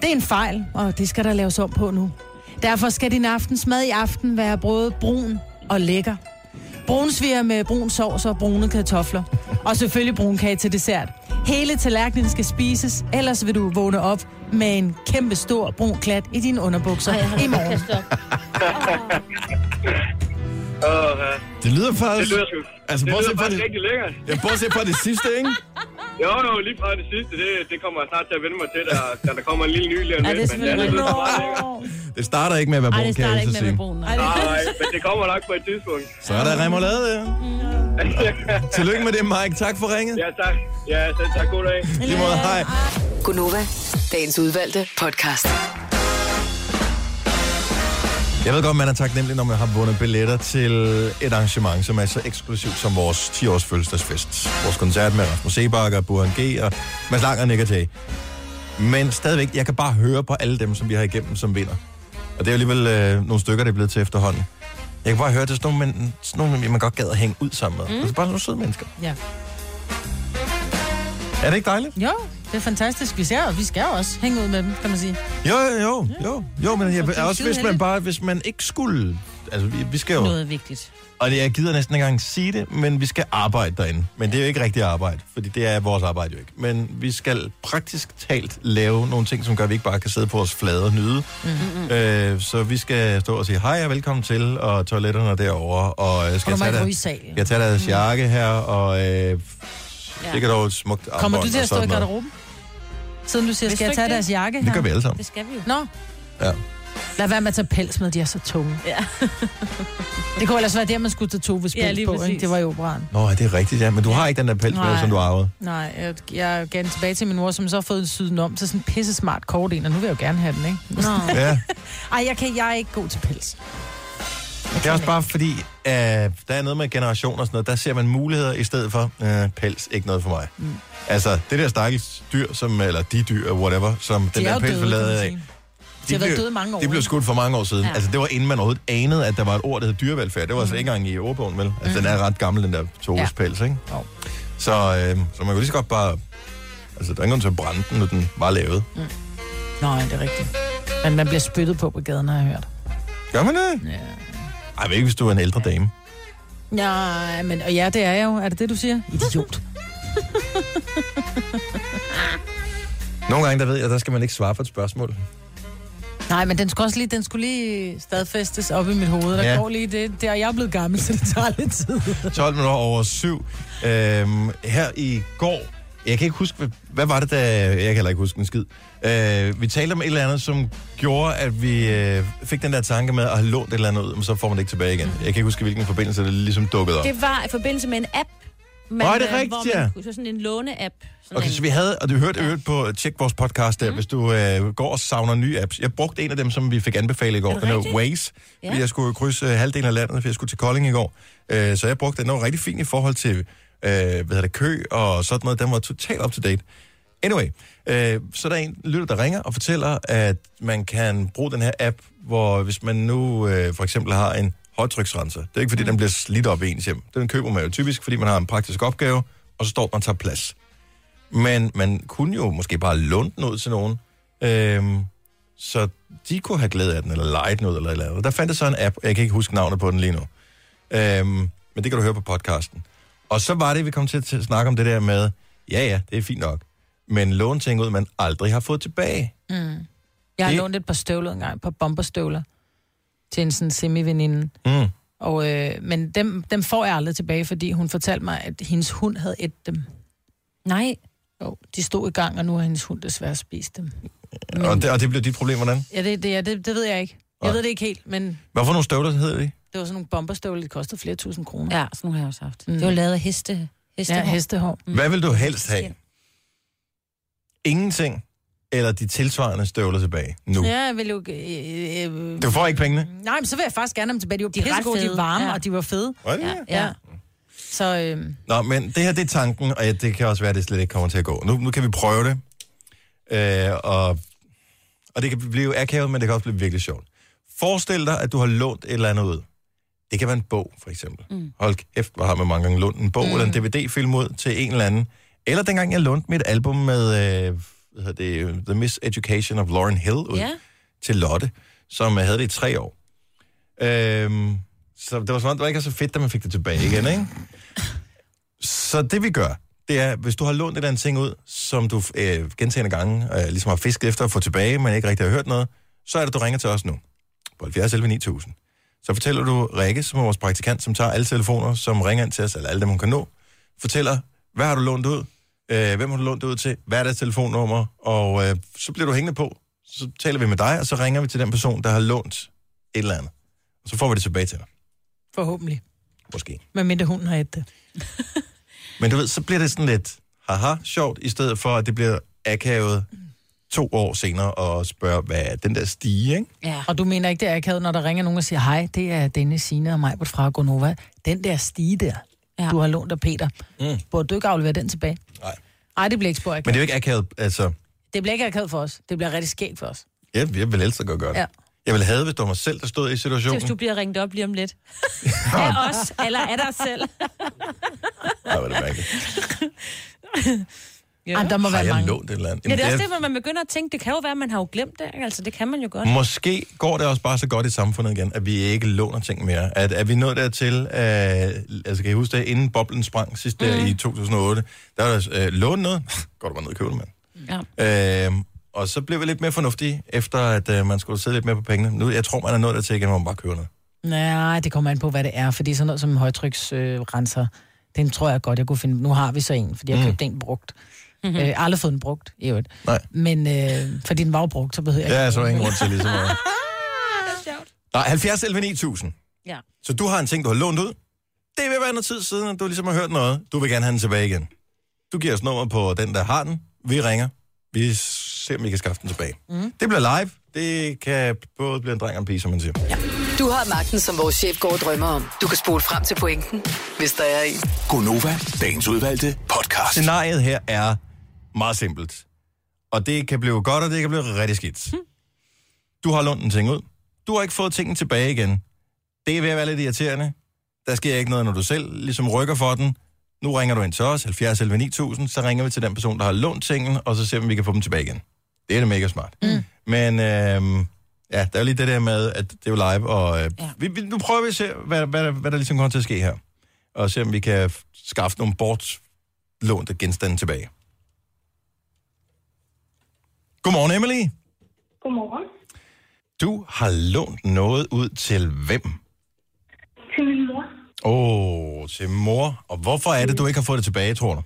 Det er en fejl, og det skal der laves om på nu. Derfor skal din aftensmad i aften være både brun og lækker. Brunsviger med brun sovs og brune kartofler. Og selvfølgelig brunkage til dessert. Hele tallerkenen skal spises, ellers vil du vågne op med en kæmpe stor brun klat i dine underbukser Ej, i morgen. ja. Det lyder Det faktisk... lyder sgu. Altså, det lyder faktisk det- rigtig lækkert. Ja, bortset fra det sidste, ikke? Jo, jo, lige fra det sidste, det, det kommer jeg snart til at vende mig til, da, da der kommer en lille ny lige om Ja, lidt, det er men meget lækkert. Det starter ikke med at være Ej, brun, det kan starter jeg ikke så med at være brun. Ej, nej. det- Nej, men det kommer nok på et tidspunkt. Så er der remoulade, ja. Tillykke med det, Mike. Tak for ringet. Ja, tak. Ja, selv tak. God dag. Lige måde, hej. Gunova, dagens udvalgte podcast. Jeg ved godt, man er taknemmelig, når man har vundet billetter til et arrangement, som er så eksklusivt som vores 10-års fødselsdagsfest. Vores koncert med Rasmus Sebakker, Burhan G. og Mads Lang og Nick Jay. Men stadigvæk, jeg kan bare høre på alle dem, som vi har igennem, som vinder. Og det er alligevel øh, nogle stykker, det er blevet til efterhånden. Jeg kan bare høre, at det er sådan nogle, men, sådan nogle man godt gad at hænge ud sammen med. Mm. Det er bare nogle søde mennesker. Ja. Er det ikke dejligt? Jo, det er fantastisk. Vi, ser, vi skal jo også hænge ud med dem, kan man sige. Jo, jo, jo. Jo, men jeg, det er også hvis man bare, hvis man ikke skulle... Altså, vi, vi skal jo... Noget vigtigt. Og jeg gider næsten ikke engang sige det, men vi skal arbejde derinde. Men det er jo ikke rigtig arbejde, fordi det er vores arbejde jo ikke. Men vi skal praktisk talt lave nogle ting, som gør, at vi ikke bare kan sidde på vores flade og nyde. Mm-hmm. Øh, så vi skal stå og sige hej og velkommen til, og toiletterne er derovre. Og jeg skal Og du må tage ikke ryge salen. jeg tager deres jakke her, og øh, Ja. det kan dog et smukt Kommer armbånd du til at stå i garderoben? Siden du siger, skal du jeg tage deres det? jakke her? Det gør vi alle sammen. Det skal vi jo. Nå, Ja. lad være med at tage pels med, de er så tunge. Ja. Det kunne ellers være der, man skulle tage Toves Ja, pels på, ikke? Det var i operan. Nå, er det rigtigt, ja. Men du har ikke den der pels med, som du arvede. Nej, jeg, jeg gav den tilbage til min mor, som så har fået syden om til sådan en pisse smart kort en, og nu vil jeg jo gerne have den, ikke? Nå. Ja. Ej, jeg, kan, jeg er ikke god til pels. Det er også bare fordi, øh, der er noget med generationer og sådan noget, der ser man muligheder i stedet for øh, pels, ikke noget for mig. Mm. Altså, det der stakkels dyr, som, eller de dyr, whatever, som den De er der pels kan lavet af, sige. De har været døde mange år. De blev skudt for mange år siden. Ja. Altså, det var inden man overhovedet anede, at der var et ord, der hed dyrevelfærd. Det var altså ikke engang i ordbogen, vel? Altså, mm. den er ret gammel, den der Toves Ja. ikke? Jo. Så, øh, så man kan lige så godt bare... Altså, der er ingen grund til at brænde den, når den var lavet. Nej, det er rigtigt. Men man bliver spyttet på på gaden, har jeg hørt. Gør man det? Ja. Ej, jeg ved ikke, hvis du er en ældre dame. Ja, men og ja, det er jeg jo. Er det det, du siger? Idiot. Nogle gange, der ved jeg, der skal man ikke svare på et spørgsmål. Nej, men den skulle også lige, den skulle lige stadfæstes op i mit hoved. Der Ja. ja. går lige det. det. Og jeg er blevet gammel, så det tager lidt tid. 12 minutter over syv. Øhm, her i går, jeg kan ikke huske, hvad, hvad var det, der... Jeg kan heller ikke huske en skid. Øh, vi talte om et eller andet, som gjorde, at vi øh, fik den der tanke med at have lånt et eller andet ud, men så får man det ikke tilbage igen. Jeg kan ikke huske, hvilken forbindelse det ligesom dukkede op. Det var i forbindelse med en app. Man, Nå, er det øh, rigtigt, hvor man, ja. Så sådan en låne-app. Sådan Okay, en, så vi havde, og du hørte øvrigt på, tjek vores podcast der, mm. hvis du øh, går og savner nye apps. Jeg brugte en af dem, som vi fik anbefalet i går, den er rigtigt? Waze, ja. Fordi jeg skulle krydse halvdelen af landet, fordi jeg skulle til Kolding i går. Øh, så jeg brugte den, den var rigtig fin i forhold til, øh, hvad hedder det, kø og sådan noget. Den var totalt up to date. Anyway, øh, så er der en lytter, der ringer og fortæller, at man kan bruge den her app, hvor hvis man nu øh, for eksempel har en højtryksrenser, det er ikke fordi, den bliver slidt op i ens hjem. Den køber man jo typisk, fordi man har en praktisk opgave, og så står den og tager plads. Men man kunne jo måske bare låne den ud til nogen, øhm, så de kunne have glæde af den, eller lege den ud, eller eller andet. Der fandt så en app, jeg kan ikke huske navnet på den lige nu. Øhm, men det kan du høre på podcasten. Og så var det, vi kom til at snakke om det der med, ja ja, det er fint nok, men låne ting ud, man aldrig har fået tilbage. Jeg har det... lånt et par støvler engang, et par bomberstøvler, til en sådan semi-veninde. Mm. Og, øh, men dem, dem får jeg aldrig tilbage, fordi hun fortalte mig, at hendes hund havde et dem. Nej. Jo, de stod i gang, og nu har hendes hund desværre spist dem. Men... Og, det, og det blev dit problem, hvordan? Ja, det, det, ja, det, det ved jeg ikke. Jeg Nej. ved det ikke helt, men Hvad for nogle støvler hedder de? Det var sådan nogle bomberstøvler, de kostede flere tusind kroner. Ja, sådan nogle har jeg også haft. Mm. Det var lavet af heste. heste Ja, hestehår. Mm. Hvad vil du helst have? Ingenting? Eller de tilsvarende støvler tilbage nu? Ja, jeg vil jo... Øh, øh, Du får ikke pengene? nej, men så vil jeg faktisk gerne have dem tilbage. De var De er ret pissegode, de var varme, ja. og de var fede. Var det? Ja, Ja. ja. Så øh, Nå, men det her, det er tanken, og ja, det kan også være, at det slet ikke kommer til at gå. Nu, nu kan vi prøve det, øh, og, og det kan blive akavet, men det kan også blive virkelig sjovt. Forestil dig, at du har lånt et eller andet ud. Det kan være en bog, for eksempel. Mm. Hold kæft, hvor har man mange gange lånt en bog mm. eller en DVD-film ud til en eller anden. Eller dengang jeg lånte mit album med øh, hvad hedder det, The Miseducation of Lauren Hill ud Ja. til Lotte, som øh, havde det i tre år. Øhm, så det var sådan, det var ikke så fedt, da man fik det tilbage igen, ikke? Så det vi gør, det er, hvis du har lånt et eller andet ting ud, som du øh, gentagende gange øh, ligesom har fisket efter at få tilbage, men ikke rigtig har hørt noget, så er det, du ringer til os nu. På 70 11 9000. Så fortæller du Rikke, som er vores praktikant, som tager alle telefoner, som ringer ind til os, eller alle dem, hun kan nå, fortæller, hvad har du lånt ud? Øh, hvem har du lånt ud til? Hvad er deres telefonnummer? Og øh, så bliver du hængende på. Så taler vi med dig, og så ringer vi til den person, der har lånt et eller andet. Og så får vi det tilbage til dig. forhåbentlig. Måske. Men mindre hunden har et det. Men du ved, så bliver det sådan lidt haha sjovt, i stedet for, at det bliver akavet to år senere og spørge, hvad er den der stige, ikke? Ja. Og du mener ikke, det er akavet, når der ringer nogen og siger, hej, det er Dennis, Signe og mig fra Gonova. Den der stige der, Ja. ja. du har lånt af Peter. Mm. Burde du ikke aflevere den tilbage? Nej. Nej, det bliver ikke spor. Men det er jo ikke akavet, altså... Det bliver ikke akavet for os. Det bliver rigtig skægt for os. Jeg, jeg vil helst at gøre det. Ja. Jeg vil have, hvis det var mig selv, der stod i situationen. Hvis du bliver ringet op lige om lidt. af os, eller af dig selv. Ej, hvor er det mærkeligt. Ja. Ej, der må Har være jeg mange. lånt et eller andet? Ja, det er Jamen, også det, hvor man begynder at tænke, det kan jo være, at man har jo glemt det. ikke? Altså, det kan man jo godt. Måske går det også bare så godt i samfundet igen, at vi ikke låner ting mere. At, at vi nået dertil, uh, altså kan I huske det, inden boblen sprang sidst der Mhm. i 2008, der var der uh, lånt noget, går du bare ned og købe det, mand. Ja. Uh, og så blev vi lidt mere fornuftige, efter at uh, man skulle sidde lidt mere på pengene. Nu, jeg tror, man er nået dertil igen, hvor man bare køber noget. Nej, det kommer an på, hvad det er. Fordi sådan noget som en højtryksrenser, øh, renser, den tror jeg godt, jeg kunne finde. Nu har vi så en, fordi jeg Mm. købte en brugt. Mm-hmm. Øh, aldrig fået den brugt, i øvrigt. Nej. Men øh, fordi den var jo brugt, så behøver jeg Ja, ikke. så er ingen grund til ligesom at... Det er sjovt. Nej, 70 11 9000. Ja. Så du har en ting, du har lånt ud. Det vil være noget tid siden, at du ligesom har hørt noget. Du vil gerne have den tilbage igen. Du giver os nummer på den, der har den. Vi ringer. Vi ser, om vi kan skaffe den tilbage. Mm. Det bliver live. Det kan både blive en dreng og en pige, som man siger. Ja. Du har magten, som vores chef går og drømmer om. Du kan spole frem til pointen, hvis der er en. Gonova, dagens udvalgte podcast. Scenariet her er meget simpelt. Og det kan blive godt, og det kan blive rigtig skidt. Du har lånt en ting ud. Du har ikke fået tingene tilbage igen. Det er ved at være lidt irriterende. Der sker ikke noget, når du selv ligesom rykker for den. Nu ringer du ind til os, 70 11 9000, så ringer vi til den person, der har lånt tingen, og så ser vi, om vi kan få dem tilbage igen. Det er det mega smart. Mm. Men øhm, ja, der er jo lige det der med, at det er jo live, og øh, ja. Vi, vi, nu prøver vi at se, hvad, hvad, der- hvad der ligesom kommer til at ske her. Og se, om vi kan skaffe nogle bortlånte genstande tilbage. Godmorgen, Emily. Godmorgen. Du har lånt noget ud til hvem? Til min mor. Åh, oh, til mor. Og hvorfor er det, du ikke har fået det tilbage, tror du?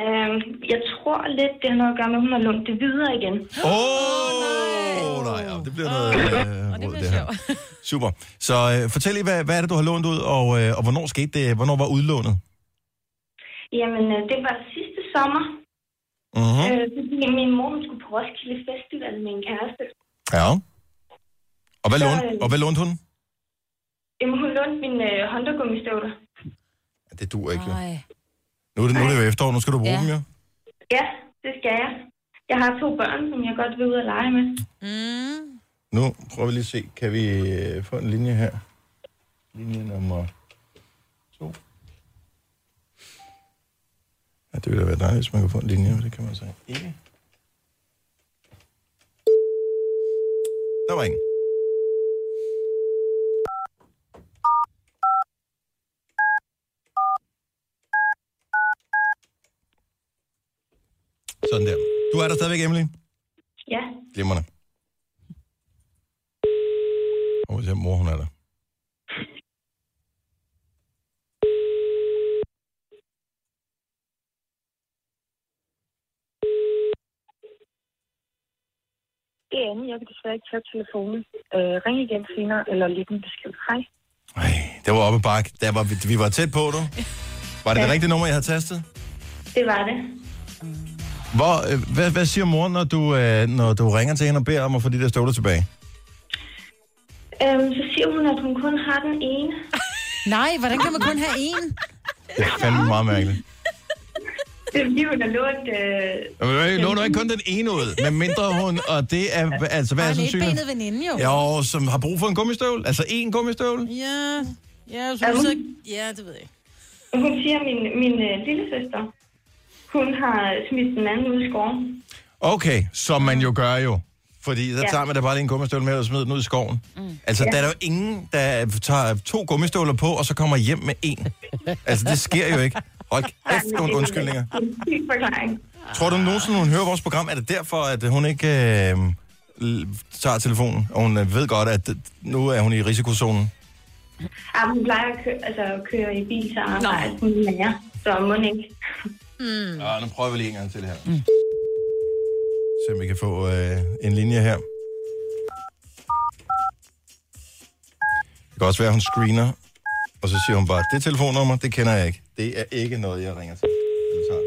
Øhm, jeg tror lidt, det har noget at gøre med, at hun har lånt det videre igen. Åh, oh, nej. Ja, det bliver noget øh, råd, det her. Super. Så øh, fortæl lige, hvad, hvad er det, du har lånt ud, og, øh, og hvornår skete det? Hvornår var udlånet? Jamen, øh, det var sidste sommer. Mm-hmm. Øh, fordi min mor skulle på Roskilde Festival med en kæreste. Ja. Og hvad, Så, lånte, øh, og hvad lånte hun? Jamen, hun lånte mine øh, Honda-gummistøvler. Ja, det duer ikke, jo. Nej. Nu er det, nu er det jo efterår, nu skal du bruge Ja. dem, jo. Ja, det skal jeg. Jeg har to børn, som jeg godt vil ud og lege med. Mm. Nu prøver vi lige at se, kan vi øh, få en linje her? Linje nummer to. Ja, det ville da være dejligt, hvis man kunne få en linje, men det kan man så ikke. Der var ingen. Sådan der. Du er der stadigvæk, Emily? Ja, Glimrende. Og hvis jeg mor, hun er der. Det er Anne. Jeg kan desværre ikke tage telefonen. Øh, ring igen senere, eller lidt en besked. Hej. Ej, det var oppe bak. Der var, vi, vi var tæt på, du. Var det ja. det rigtige nummer, jeg havde tastet? Det var det. Hvor, øh, hvad, hvad siger mor, når du, øh, når du ringer til hende og beder om at få de der støvler tilbage? Øhm, så siger hun, at hun kun har den ene. Nej, hvordan kan man kun have en? Det er fandme meget mærkeligt. Det er fordi, hun har lånt... Øh, låner ikke kun den ene ud, men mindre hun, og det er, altså hvad er Bare en sandsynligt? etbenet veninde jo. Jo, som har brug for en gummistøvl. Altså én gummistøvl. Ja, ja, så, Er hun- så, ja, det ved jeg ikke. hun siger, min, min øh, lille søster, hun har smidt den anden ud i skoven. Okay, som man jo gør jo. Fordi der Ja. tager man da bare lige en gummistøvle med og smider den ud i skoven. Mm. Altså, der er der jo ingen, der tager to gummistøvler på, og så kommer hjem med en. Altså, det sker jo ikke. Hold kæft, nogle undskyldninger. Det er en fin forklaring. Tror du nogensinde, hun hører vores program? Er det derfor, at hun ikke øh, tager telefonen? Og hun øh, ved godt, at øh, nu er hun i risikozonen. Ja, hun plejer at køre, altså, at køre i bil til arbejde. Hun lærer, så må ikke. Mm. Ja, nu prøver vi lige en gang til her. Mm. Se om vi kan få øh, en linje her. Det kan også være, at hun screener, og så siger hun bare, det telefonnummer, det kender jeg ikke. Det er ikke noget, jeg ringer til. Eller tager.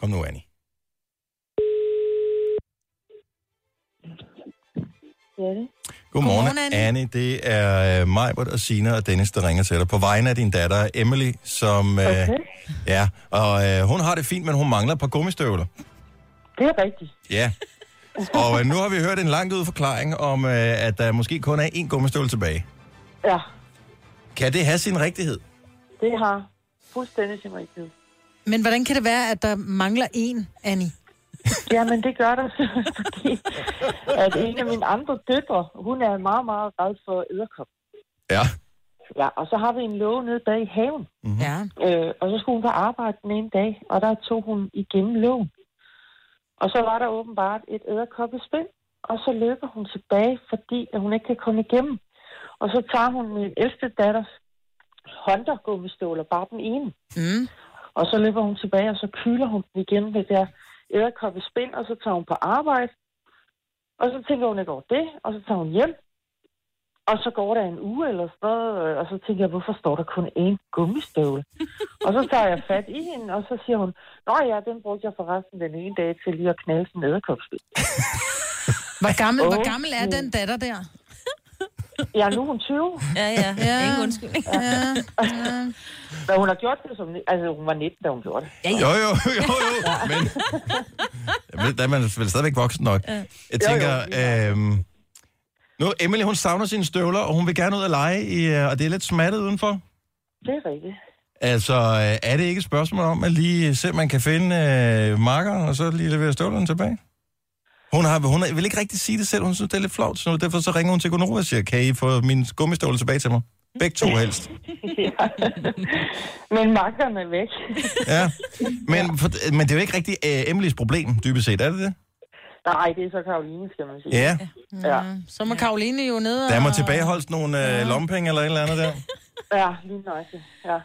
Kom nu, Annie. Godmorgen, Godmorgen, Annie. Annie. Det er uh, Majbert og Sina og Dennis, der ringer til dig. På vegne af din datter, Emily, som... Uh, Okay. Ja, og uh, hun har det fint, men hun mangler et par gummistøvler. Det er rigtigt. Ja. Og uh, nu har vi hørt en langt ud forklaring om, uh, at der måske kun er én gummistøvle tilbage. Ja, Kan det have sin rigtighed? det har fuldstændig sin rigtighed. Men hvordan kan det være, at der mangler en, Annie? Jamen, det gør der, fordi at en af mine andre døtre, hun er meget, meget red for æderkop. Ja. Ja, og så har vi en låge nede bag i haven. Mm-hmm. Ja. Øh, og så skulle hun på arbejde den ene dag, og der tog hun igennem lågen. Og så var der åbenbart et æderkop i spil, og så løber hun tilbage, fordi at hun ikke kan komme igennem. Og så tager hun min ældste datters Honda-gummistøvler, bare den ene. Mm. Og så løber hun tilbage, og så kyler hun den igen med det der æderkop i spind, og så tager hun på arbejde. Og så tænker hun ikke over det, og så tager hun hjem. Og så går der en uge eller sådan noget, øh, og så tænker jeg, hvorfor står der kun én gummistøvle? og så tager jeg fat i hende, og så siger hun, Nå ja, den brugte jeg forresten den ene dag til lige at knalde sådan en æderkopspil. Hvor gammel, hvor Okay. gammel er den datter der? Ja, nu er hun 20. Ja, ja. Ja. Ingen undskyldning. Ja, ja. Men hun har gjort det som... Altså, hun var 19, da hun gjorde det. Ja, Jo, ja. jo, jo, jo. Men jeg ved, der er man vel stadigvæk voksen nok. Jeg Jo, tænker, jo, øhm, nu, Emily, hun savner sine støvler, og hun vil gerne ud og lege, i, øh, og det er lidt smattet udenfor. Det er rigtigt. Altså, øh, er det ikke et spørgsmål om, at lige se, man kan finde øh, markeren, og så lige levere støvlerne tilbage? Hun, har, hun vil ikke rigtig sige det selv, hun synes, det er lidt flot, så derfor så ringer hun til Gonova og siger, kan I få min gummistøvle tilbage til mig? Begge to helst. ja. Men makkerne er væk. Ja. Men, for, men det er jo ikke rigtig uh, Emilys problem, dybest set, er det det? Nej, det er så Karoline, skal man sige. Ja. Ja, Så må Karoline jo ned og... Der må tilbageholdes nogle uh, lommepenge eller et eller andet der. ja lige nøjagtigt, ja.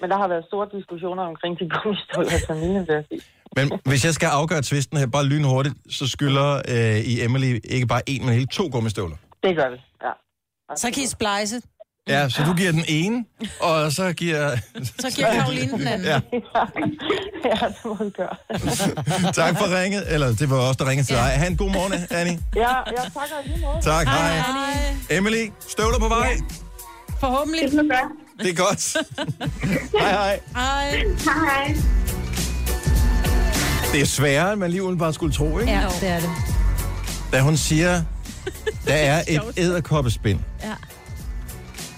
Men der har været store diskussioner omkring de gummistøvler af familien, vil jeg sige. Men hvis jeg skal afgøre tvisten her bare lynhurtigt, så skylder uh, I Emily ikke bare en, men hele to gummistøvler. Det gør vi, ja. Så kan I splice. Ja, så du giver den ene, og så giver... Så giver Karoline den anden. Ja. ja, det må vi gøre. Tak for ringet. Eller det var også der ringede til dig. Ha' en god morgen, Annie. ja, ja, tak og lige måde. Tak, hej. Emily, støvler på vej. Forhåbentlig. Det er godt. Det er godt. hej, hej. Hej. Hej. Det er sværere, end man lige udenbart skulle tro, ikke? Ja, det er det. Da hun siger, der er et æderkoppespind. Ja.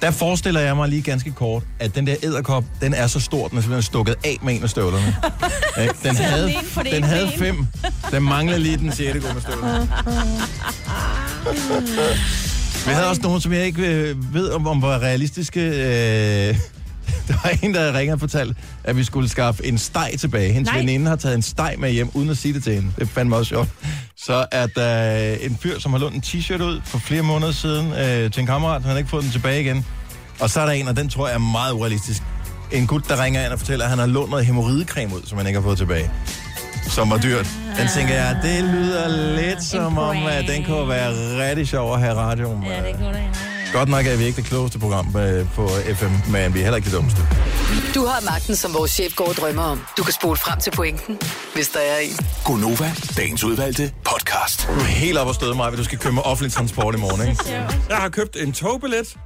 Der forestiller jeg mig lige ganske kort, at den der æderkop, den er så stor, den er simpelthen stukket af med en af støvlerne. Ikke? den havde, den havde fem. Den mangler lige den sjette gummistøvle. Vi havde også nogen, som jeg ikke øh, ved, om, om var realistiske. Øh, der var en, der ringede og fortalte, at vi skulle skaffe en steg tilbage. Hendes Nej. veninde har taget en steg med hjem, uden at sige det til hende. Det fandt mig også sjovt. Så er der en fyr, som har lånt en t-shirt ud for flere måneder siden øh, til en kammerat. Han har ikke fået den tilbage igen. Og så er der en, og den tror jeg er meget urealistisk. En gut, der ringer ind og fortæller, at han har lånt noget hemorridecreme ud, som han ikke har fået tilbage. Som var dyrt. Den tænker jeg, det lyder lidt som om, at den kunne være rigtig sjov at have i radioen. Ja, det noget, der Godt nok er vi ikke det klogeste program øh, på FM, men vi er heller ikke det dummeste. Du har magten, som vores chef går og drømmer om. Du kan spole frem til pointen, hvis der er en. Gonova, dagens udvalgte podcast. Du er helt op og støde mig, at du skal køre med offentlig transport i morgen, ikke? Jeg har købt en togbillet.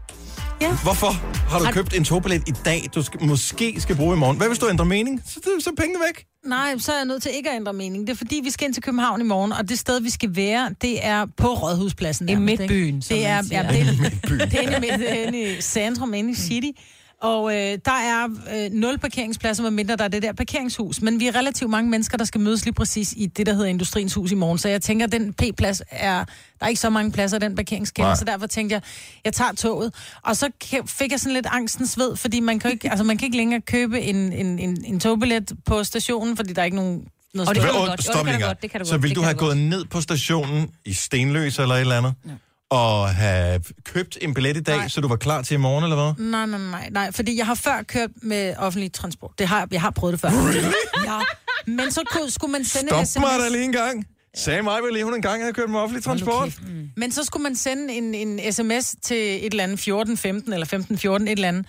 Ja. Hvorfor har du købt en togbillet i dag, du skal, måske skal bruge i morgen? Hvad hvis du ændrer mening? Så, så er pengene væk. Nej, så er jeg nødt til ikke at ændre mening. Det er fordi, vi skal ind til København i morgen, og det sted, vi skal være, det er på Rådhuspladsen. I midtbyen, som Det er, man siger. ja, det er, det er inde i, midt- inde i centrum, inde i City. Og øh, der er øh, nul parkeringspladser, medmindre der er det der parkeringshus. Men vi er relativt mange mennesker, der skal mødes lige præcis i det, der hedder Industriens Hus i morgen. Så jeg tænker, at den P-plads er... Der er ikke så mange pladser i den parkeringskælder, så derfor tænkte jeg, jeg tager toget. Og så fik jeg sådan lidt angstens ved, fordi man kan, ikke, altså, man kan ikke længere købe en, en, en, en togbillet på stationen, fordi der er ikke nogen... Noget Og det kan du godt. Jo, det kan du godt, det kan du Så vil det du have gået ned på stationen i Stenløs eller et eller andet, og have købt en billet i dag, Nej. så du var klar til i morgen, eller hvad? Nej, nej, nej, nej, fordi jeg har før kørt med offentlig transport. Det har, jeg har prøvet det før. Ja, men så kunne, skulle man sende en Stop mig sms. da lige en gang. Sagde mig vel lige, hun engang havde kørt med offentlig transport. Men så skulle man sende en, en sms til et eller andet 14, 15 eller 15, 14, et eller andet.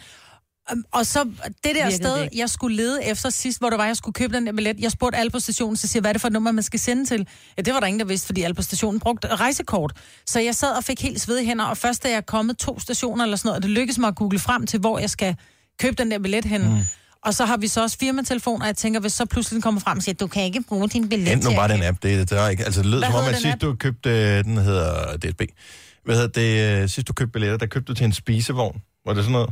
Øhm, Og så det der sted, det jeg skulle lede efter sidst, hvor der var, jeg skulle købe den der billet. Jeg spurgte alle på stationen, så siger hvad er det for et nummer, man skal sende til? Ja, det var der ingen, der vidste, fordi alle på stationen brugte rejsekort. Så jeg sad og fik helt svedige hænder, og først da jeg er kommet to stationer eller sådan noget, og det lykkedes mig at google frem til, hvor jeg skal købe den der billet hen. Mm. Og så har vi så også firmatelefon, og jeg tænker, hvis så pludselig den kommer frem og siger, du kan ikke bruge din billet til bare den app. Det, det, er ikke, altså, det lød som om, at sidst du købte, øh, den hedder DSB. Hvad hedder det, øh, sidst du købte billetter, der købte du til en spisevogn. Var det sådan noget?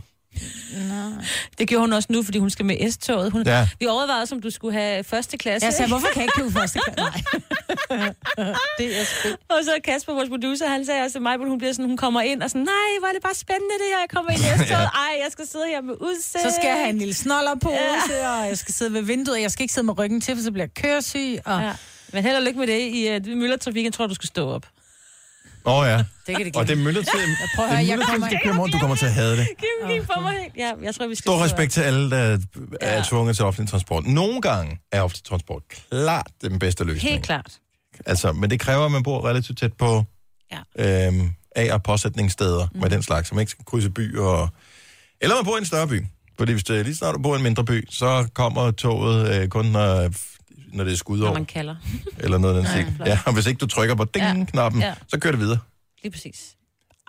Det gjorde hun også nu, fordi hun skal med S-toget. Hun, Ja. Vi overvejede, også, om du skulle have første klasse. Jeg sagde, hvorfor kan jeg ikke købe første klasse? Nej. det er sgu. Og så Kasper, vores producer, han sagde også til mig, at hun bliver sådan, hun kommer ind og sådan, nej, hvor er det bare spændende det her, jeg kommer ind i S-toget. Ej, jeg skal sidde her med udsigt. Så skal jeg have en lille snoller på, Ja. og jeg skal sidde ved vinduet, og jeg skal ikke sidde med ryggen til, for så bliver jeg køresyg. Og... Ja. Men held og lykke med det. I uh, Møllertrafikken tror jeg, du skal stå op. Åh oh, ja. Det kan det Og det er myldretid. prøv at høre, det er jeg kommer- køre morgen. Du kommer til at have det. Kim gik på mig helt. Ja, jeg tror, vi skal Stor respekt til alle, der er Ja. tvunget til offentlig transport. Nogle gange er offentlig transport klart den bedste løsning. Helt klart. Altså, men det kræver, at man bor relativt tæt på Ja. øhm, A- og påsætningssteder mm. med den slags, man ikke skal krydse by. Og... Eller man bor i en større by. Fordi hvis det, lige snart du bor i en mindre by, så kommer toget øh, kun, når, når det er skudår. Når man kalder. Eller noget af den flot. Ja, og hvis ikke du trykker på ding-knappen, Ja. ja. så kører det videre. Lige præcis.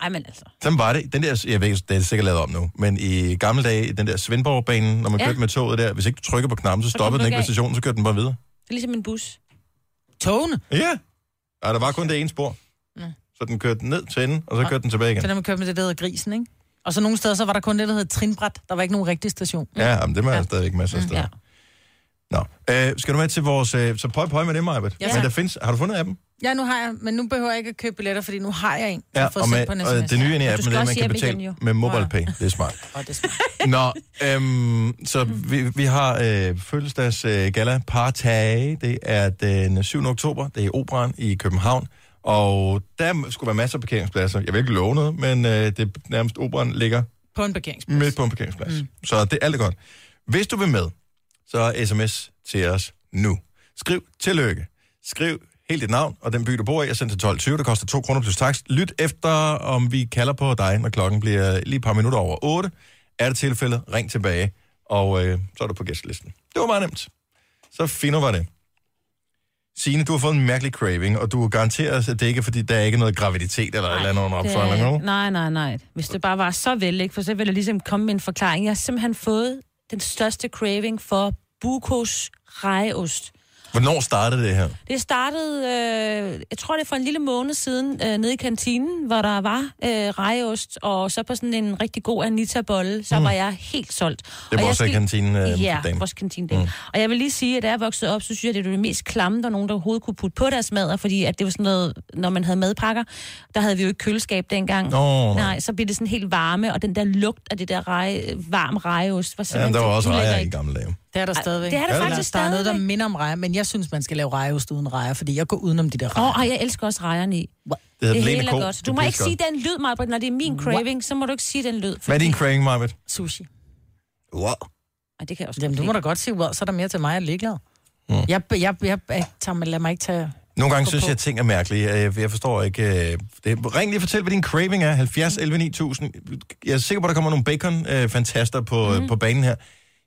Ej, men altså. Sådan var det. Den der, jeg ved, det er sikkert lavet om nu, men i gamle dage, den der Svendborg-bane, når man Ja. ja. kørte med toget der, hvis ikke du trykker på knappen, så stoppede den ikke ved stationen, så kørte den bare videre. Det er ligesom en bus. Togene. Ja. Og der var kun det ene spor. Så den kørte ned til enden, og så kørte den tilbage igen. Så der man kører med det, der hedder grisen, ikke? Og så nogle steder, så var der kun det, der hedder trinbræt. Der var ikke nogen rigtig station. Ja, men det var ja. stadigvæk masser af steder. Ja. Nå, øh, skal du med til vores... Øh, så pøj pøj med det, Majbet. Ja, Men der findes... Har du fundet appen? Ja, nu har jeg, men nu behøver jeg ikke at købe billetter, fordi nu har jeg en. jeg Ja, har fået og, med, på og det nye ind i appen, det er, man kan betale igen, med MobilePay. Det er smart. Og det er smart. Nå, øhm, så vi, vi har øh, fødselsdags øh, gala Partage. Det er den 7. oktober. Det er i Operan i København. Og der skulle være masser af parkeringspladser. Jeg vil ikke love noget, men øh, det er nærmest Operan ligger På en parkeringsplads. midt på en parkeringsplads. Mm. Så det er alt godt. Hvis du vil med, så sms til os nu. Skriv tillykke. Skriv helt dit navn og den by, du bor i. Jeg sender til 12.20. Det koster 2 kroner plus takst. Lyt efter, om vi kalder på dig, når klokken bliver lige et par minutter over 8. Er det tilfældet, ring tilbage, og øh, så er du på gæstelisten. Det var meget nemt. Så fint var det. Signe, du har fået en mærkelig craving, og du garanterer os, at det ikke er, fordi der er ikke noget graviditet eller et eller andet opfølgning er- nu. Nej, nej, nej. Hvis det bare var så vel, ikke? for så ville jeg ligesom komme med en forklaring. Jeg har simpelthen fået den største craving for Bukos rejeost. Hvornår startede det her? Det startede, øh, jeg tror det er for en lille måned siden, øh, nede i kantinen, hvor der var øh, rejeost, og så på sådan en rigtig god Anita-bolle, så mm. var jeg helt solgt. Det Og var jeg også i kantinen øh, Ja, dagen. vores kantine mm. Og jeg vil lige sige, at da jeg voksede op, så synes jeg, det var det mest klamme, der nogen, der overhovedet kunne putte på deres mad, fordi at det var sådan noget, når man havde madpakker, der havde vi jo ikke køleskab dengang. Nå, nej. nej. så blev det sådan helt varme, og den der lugt af det der rej, varm rejeost var Ja, simpelthen der var også rejer i gamle dage. Det er der stadigvæk. det er der faktisk Der er noget, der stadigvæk. minder om rejer, men jeg synes, man skal lave rejeost uden rejer, fordi jeg går udenom de der Åh, rejer. oh, jeg elsker også rejerne i. Det hedder Det hele er godt. Du må ikke sige den lyd, Marbert. Når det er min craving, så må du ikke sige den lyd. Hvad er din craving, Marvitt? Sushi. Wow. Ej, det kan jeg også Jamen, du må da godt sige, well, så er der mere til mig, jeg er ligeglad. Mm. Jeg, jeg, jeg, jeg, tager, mig- lad mig ikke tage... Nogle gange synes på. jeg, at ting er mærkelige. Jeg, jeg forstår ikke... øh, Det. Ring lige og fortæl, hvad din craving er. 70 11 9000. Jeg er sikker på, at der kommer nogle bacon-fantaster på, Mhm. mm. på banen her.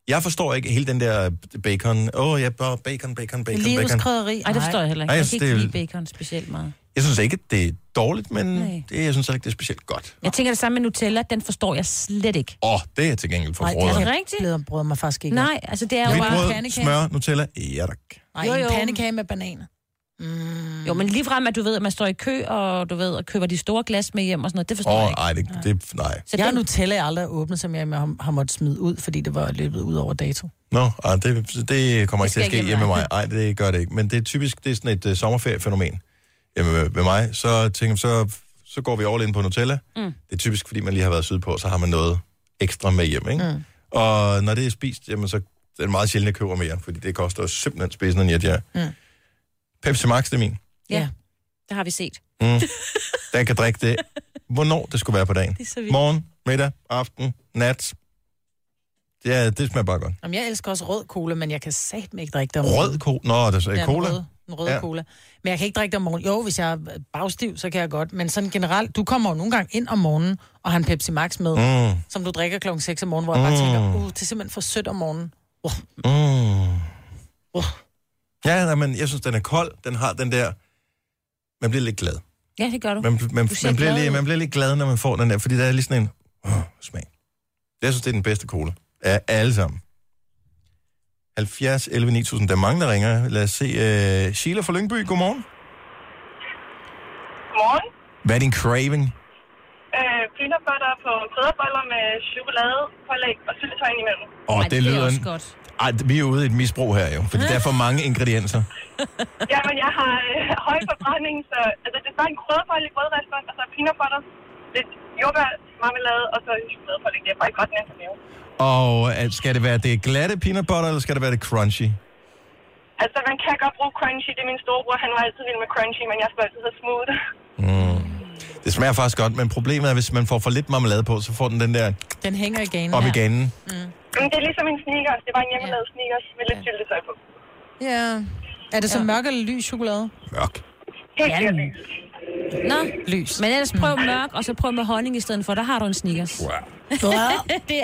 Jeg forstår ikke hele den der bacon. Åh, oh, ja, bare bacon, bacon, bacon, Livets bacon. krydderi. Ej, det forstår jeg heller ikke. Ej, Jeg jeg kan ikke det lide bacon specielt meget. Jeg synes ikke, det er dårligt, men Nej. det, jeg synes ikke, det er specielt godt. Jeg tænker det samme med Nutella, den forstår jeg slet ikke. Åh, oh, det er til gengæld for Nej, det. Er det rigtigt? rigtigt. brød mig faktisk ikke. Nej, altså det er jo bare... brød, pandekage. smør, Nutella. Ja, tak. Nej, Jo, en jo. pandekage med bananer. Mm. Jo, men lige frem, at du ved, at man står i kø, og du ved, og køber de store glas med hjem og sådan noget, det forstår Åh, jeg oh, ikke. ej, det, det, nej. Så Jeg har Nutella, jeg aldrig åbnet, som jeg har, har måttet smide ud, fordi det var løbet ud over dato. Nå, ej, det, det kommer ikke til at ske hjemme med mig. Nej, det gør det ikke. Men det er typisk, det er sådan et uh, sommerferiefænomen hjemme med, med mig. Så tænker jeg, så, så går vi all in på Nutella. Mm. Det er typisk, fordi man lige har været sydpå, så har man noget ekstra med hjem, ikke? Mm. Og når det er spist, jamen så det er det meget sjældent, jeg køber mere, fordi det koster simpelthen spidsen en jet, ja. Mm. Pepsi Max, det er min. ja, det har vi set. Mm. Den kan drikke det, hvornår det skulle være på dagen. Det er så vildt. Morgen, middag, aften, nat. Ja, det smager bare godt. Jamen, jeg elsker også rød cola, men jeg kan satme ikke drikke det om Rød cola? Nå, det er så Ja, cola. Den røde, den røde Ja. cola. Men jeg kan ikke drikke det om morgenen. Jo, hvis jeg er bagstiv, så kan jeg godt. Men sådan generelt, du kommer jo nogle gange ind om morgenen og har en Pepsi Max med, mm. Mm. som du drikker klokken 6 om morgenen, hvor jeg bare Mm. tænker, uh, det er simpelthen for sødt om morgenen. Uh, Mm. uh. Ja, nej, men jeg synes, den er kold. Den har den der... Man bliver lidt glad. Ja, det gør du. Man, man, Du man, bliver, lige, man bliver lidt glad, når man får den der, fordi der er lige sådan en oh, smag. Jeg synes, det er den bedste cola. Af alle sammen. 70, 11, 9000. Der er mange, der ringer. Lad os se. Uh, Sheila fra Lyngby, godmorgen. Godmorgen. Hvad er din craving? Øh, peanut butter på krydderboller med chokolade, pålæg og syltetøj ind imellem. Åh, oh, Ej, det, det er lyder... også godt. Ej, vi er ude i et misbrug her jo, fordi der er for mange ingredienser. Jamen, jeg har øh, høj forbrænding, så altså, det er bare en krydderbolle i grødrestaurant, og så peanut butter, lidt jordbær, marmelade, og så en chokoladepålæg. Det er bare godt nemt at lave. Og uh, skal det være det glatte peanut butter, eller skal det være det crunchy? Altså, man kan godt bruge crunchy. Det er min storebror, han var altid vild med crunchy, men jeg skal altid have smooth. Mm. Det smager faktisk godt, men problemet er, hvis man får for lidt marmelade på, så får den den der Den hænger i ganen. op her. i ganen. Men det er ligesom en sneakers. Det var en hjemmelavet sneakers med lidt syltetøj på. Ja. Er det så mørk eller lys chokolade? Mørk. Helt sikkert lys. Nå, Lys. men ellers prøv mørk, og så prøv med honning i stedet for. Der har du en Snickers. Wow. det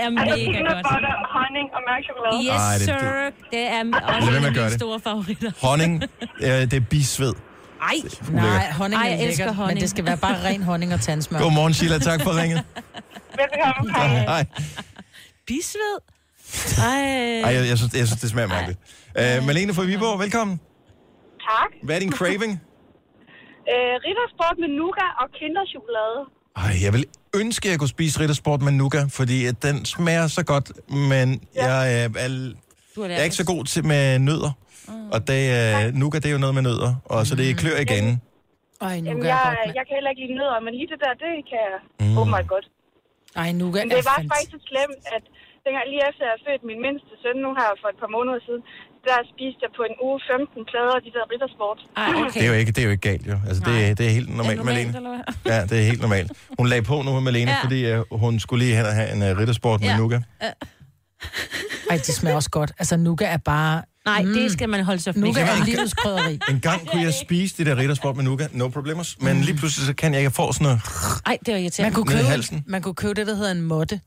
er Altså, mega godt. butter, honning og mørk chokolade. Yes, Ej, det- sir. Det er Lad også en af mine det. store favoritter. Honning, øh, det er bisved. Ej, Nej, honning Ej, er jeg elsker lækkert, honning. men det skal være bare ren honning og tandsmør. Godmorgen, Sheila. Tak for ringet. Velbekomme. Hej. Hej. bisved. Ej. Ej, jeg, jeg, synes, jeg synes, det smager mærkeligt. Uh, Malene fra Viborg, velkommen. Tak. Hvad er din craving? Øh, Rittersport med nougat og kinderchokolade. Ej, jeg vil ønske, at jeg kunne spise Rittersport med nougat, fordi at den smager så godt, men ja. jeg, er, er, er, jeg er ikke så god til med nødder. Og det, uh, nougat, det er jo noget med nødder, og så det klør igen. Ej, nu Jamen, jeg jeg, godt, mand. jeg kan heller ikke lide nødder, men lige det der, det kan jeg Mm. åbenbart godt. Ej, nu gør Men det var fandt. faktisk så slemt, at dengang lige efter jeg født min mindste søn, nu her for et par måneder siden, der spiste jeg på en uge 15 plader af de der riddersport. Ej, okay. Det er jo ikke, det er jo ikke galt, jo. Altså, det, er- det er helt normalt, med Malene. Ja, det er helt normalt. Hun lagde på nu med Malene, Ja. ja. fordi uh, hun skulle lige hen og have en uh, riddersport med Ja. Nuga. Ej, det smager også godt. Altså, nougat er bare... Nej, det skal man holde sig. Nougat kan er livets krydderi. En gang kunne jeg spise det der riddersport med Nuga, no problemers. Men lige pludselig så kan jeg ikke få sådan noget Ej, det var irriterende. Man kunne, købe, halsen. man kunne købe det, der hedder en måtte,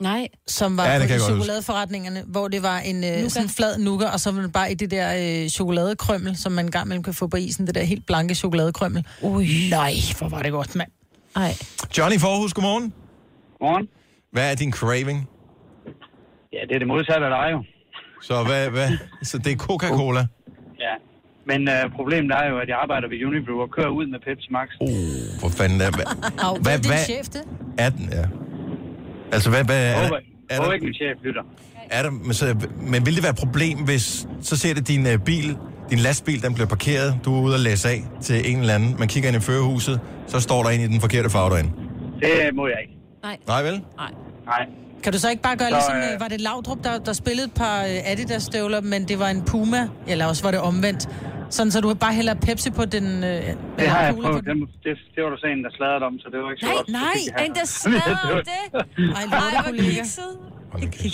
Nej. som var Ja, på de chokoladeforretningerne, hvor det var en øh, Nougat. sådan flad nougat, og så var det bare i det der øh, chokoladekrømmel, som man en gang imellem kan få på isen, det der helt blanke chokoladekrømmel. Ui. Nej, hvor var det godt, mand. Ej. Johnny Forhus, godmorgen. Morgen. Hvad er din craving? Ja, det er det modsatte af dig jo. Så, hvad, hvad? så det er Coca-Cola? Ja. Men øh, problemet er jo, at jeg arbejder ved Unibrew og kører ud med Pepsi Max. Oh, hvor fanden er hvad? Au, hvad, Hvad- er din hvad- chef, det? Er den, ja. Altså, hvad, hvad er, er, der, ikke, min chef lytter. er der, men, så, men vil det være et problem, hvis så ser det din uh, bil, din lastbil, den bliver parkeret, du er ude og læse af til en eller anden, man kigger ind i førerhuset, så står der en i den forkerte farve derinde. Det må jeg ikke. Nej vel? Nej. Nej. Kan du så ikke bare gøre Så, ligesom, øh, øh, var det Laudrup, der, der spillede et par øh, Adidas-støvler, men det var en Puma, eller også var det omvendt. Sådan, så du bare hælder Pepsi på den... Øh, Det har jeg prøvet. Det, det, det var der så en, der sladrede om, så det var ikke så Nej, godt. Nej, En, der smadrede det. Ej, hvor kollega.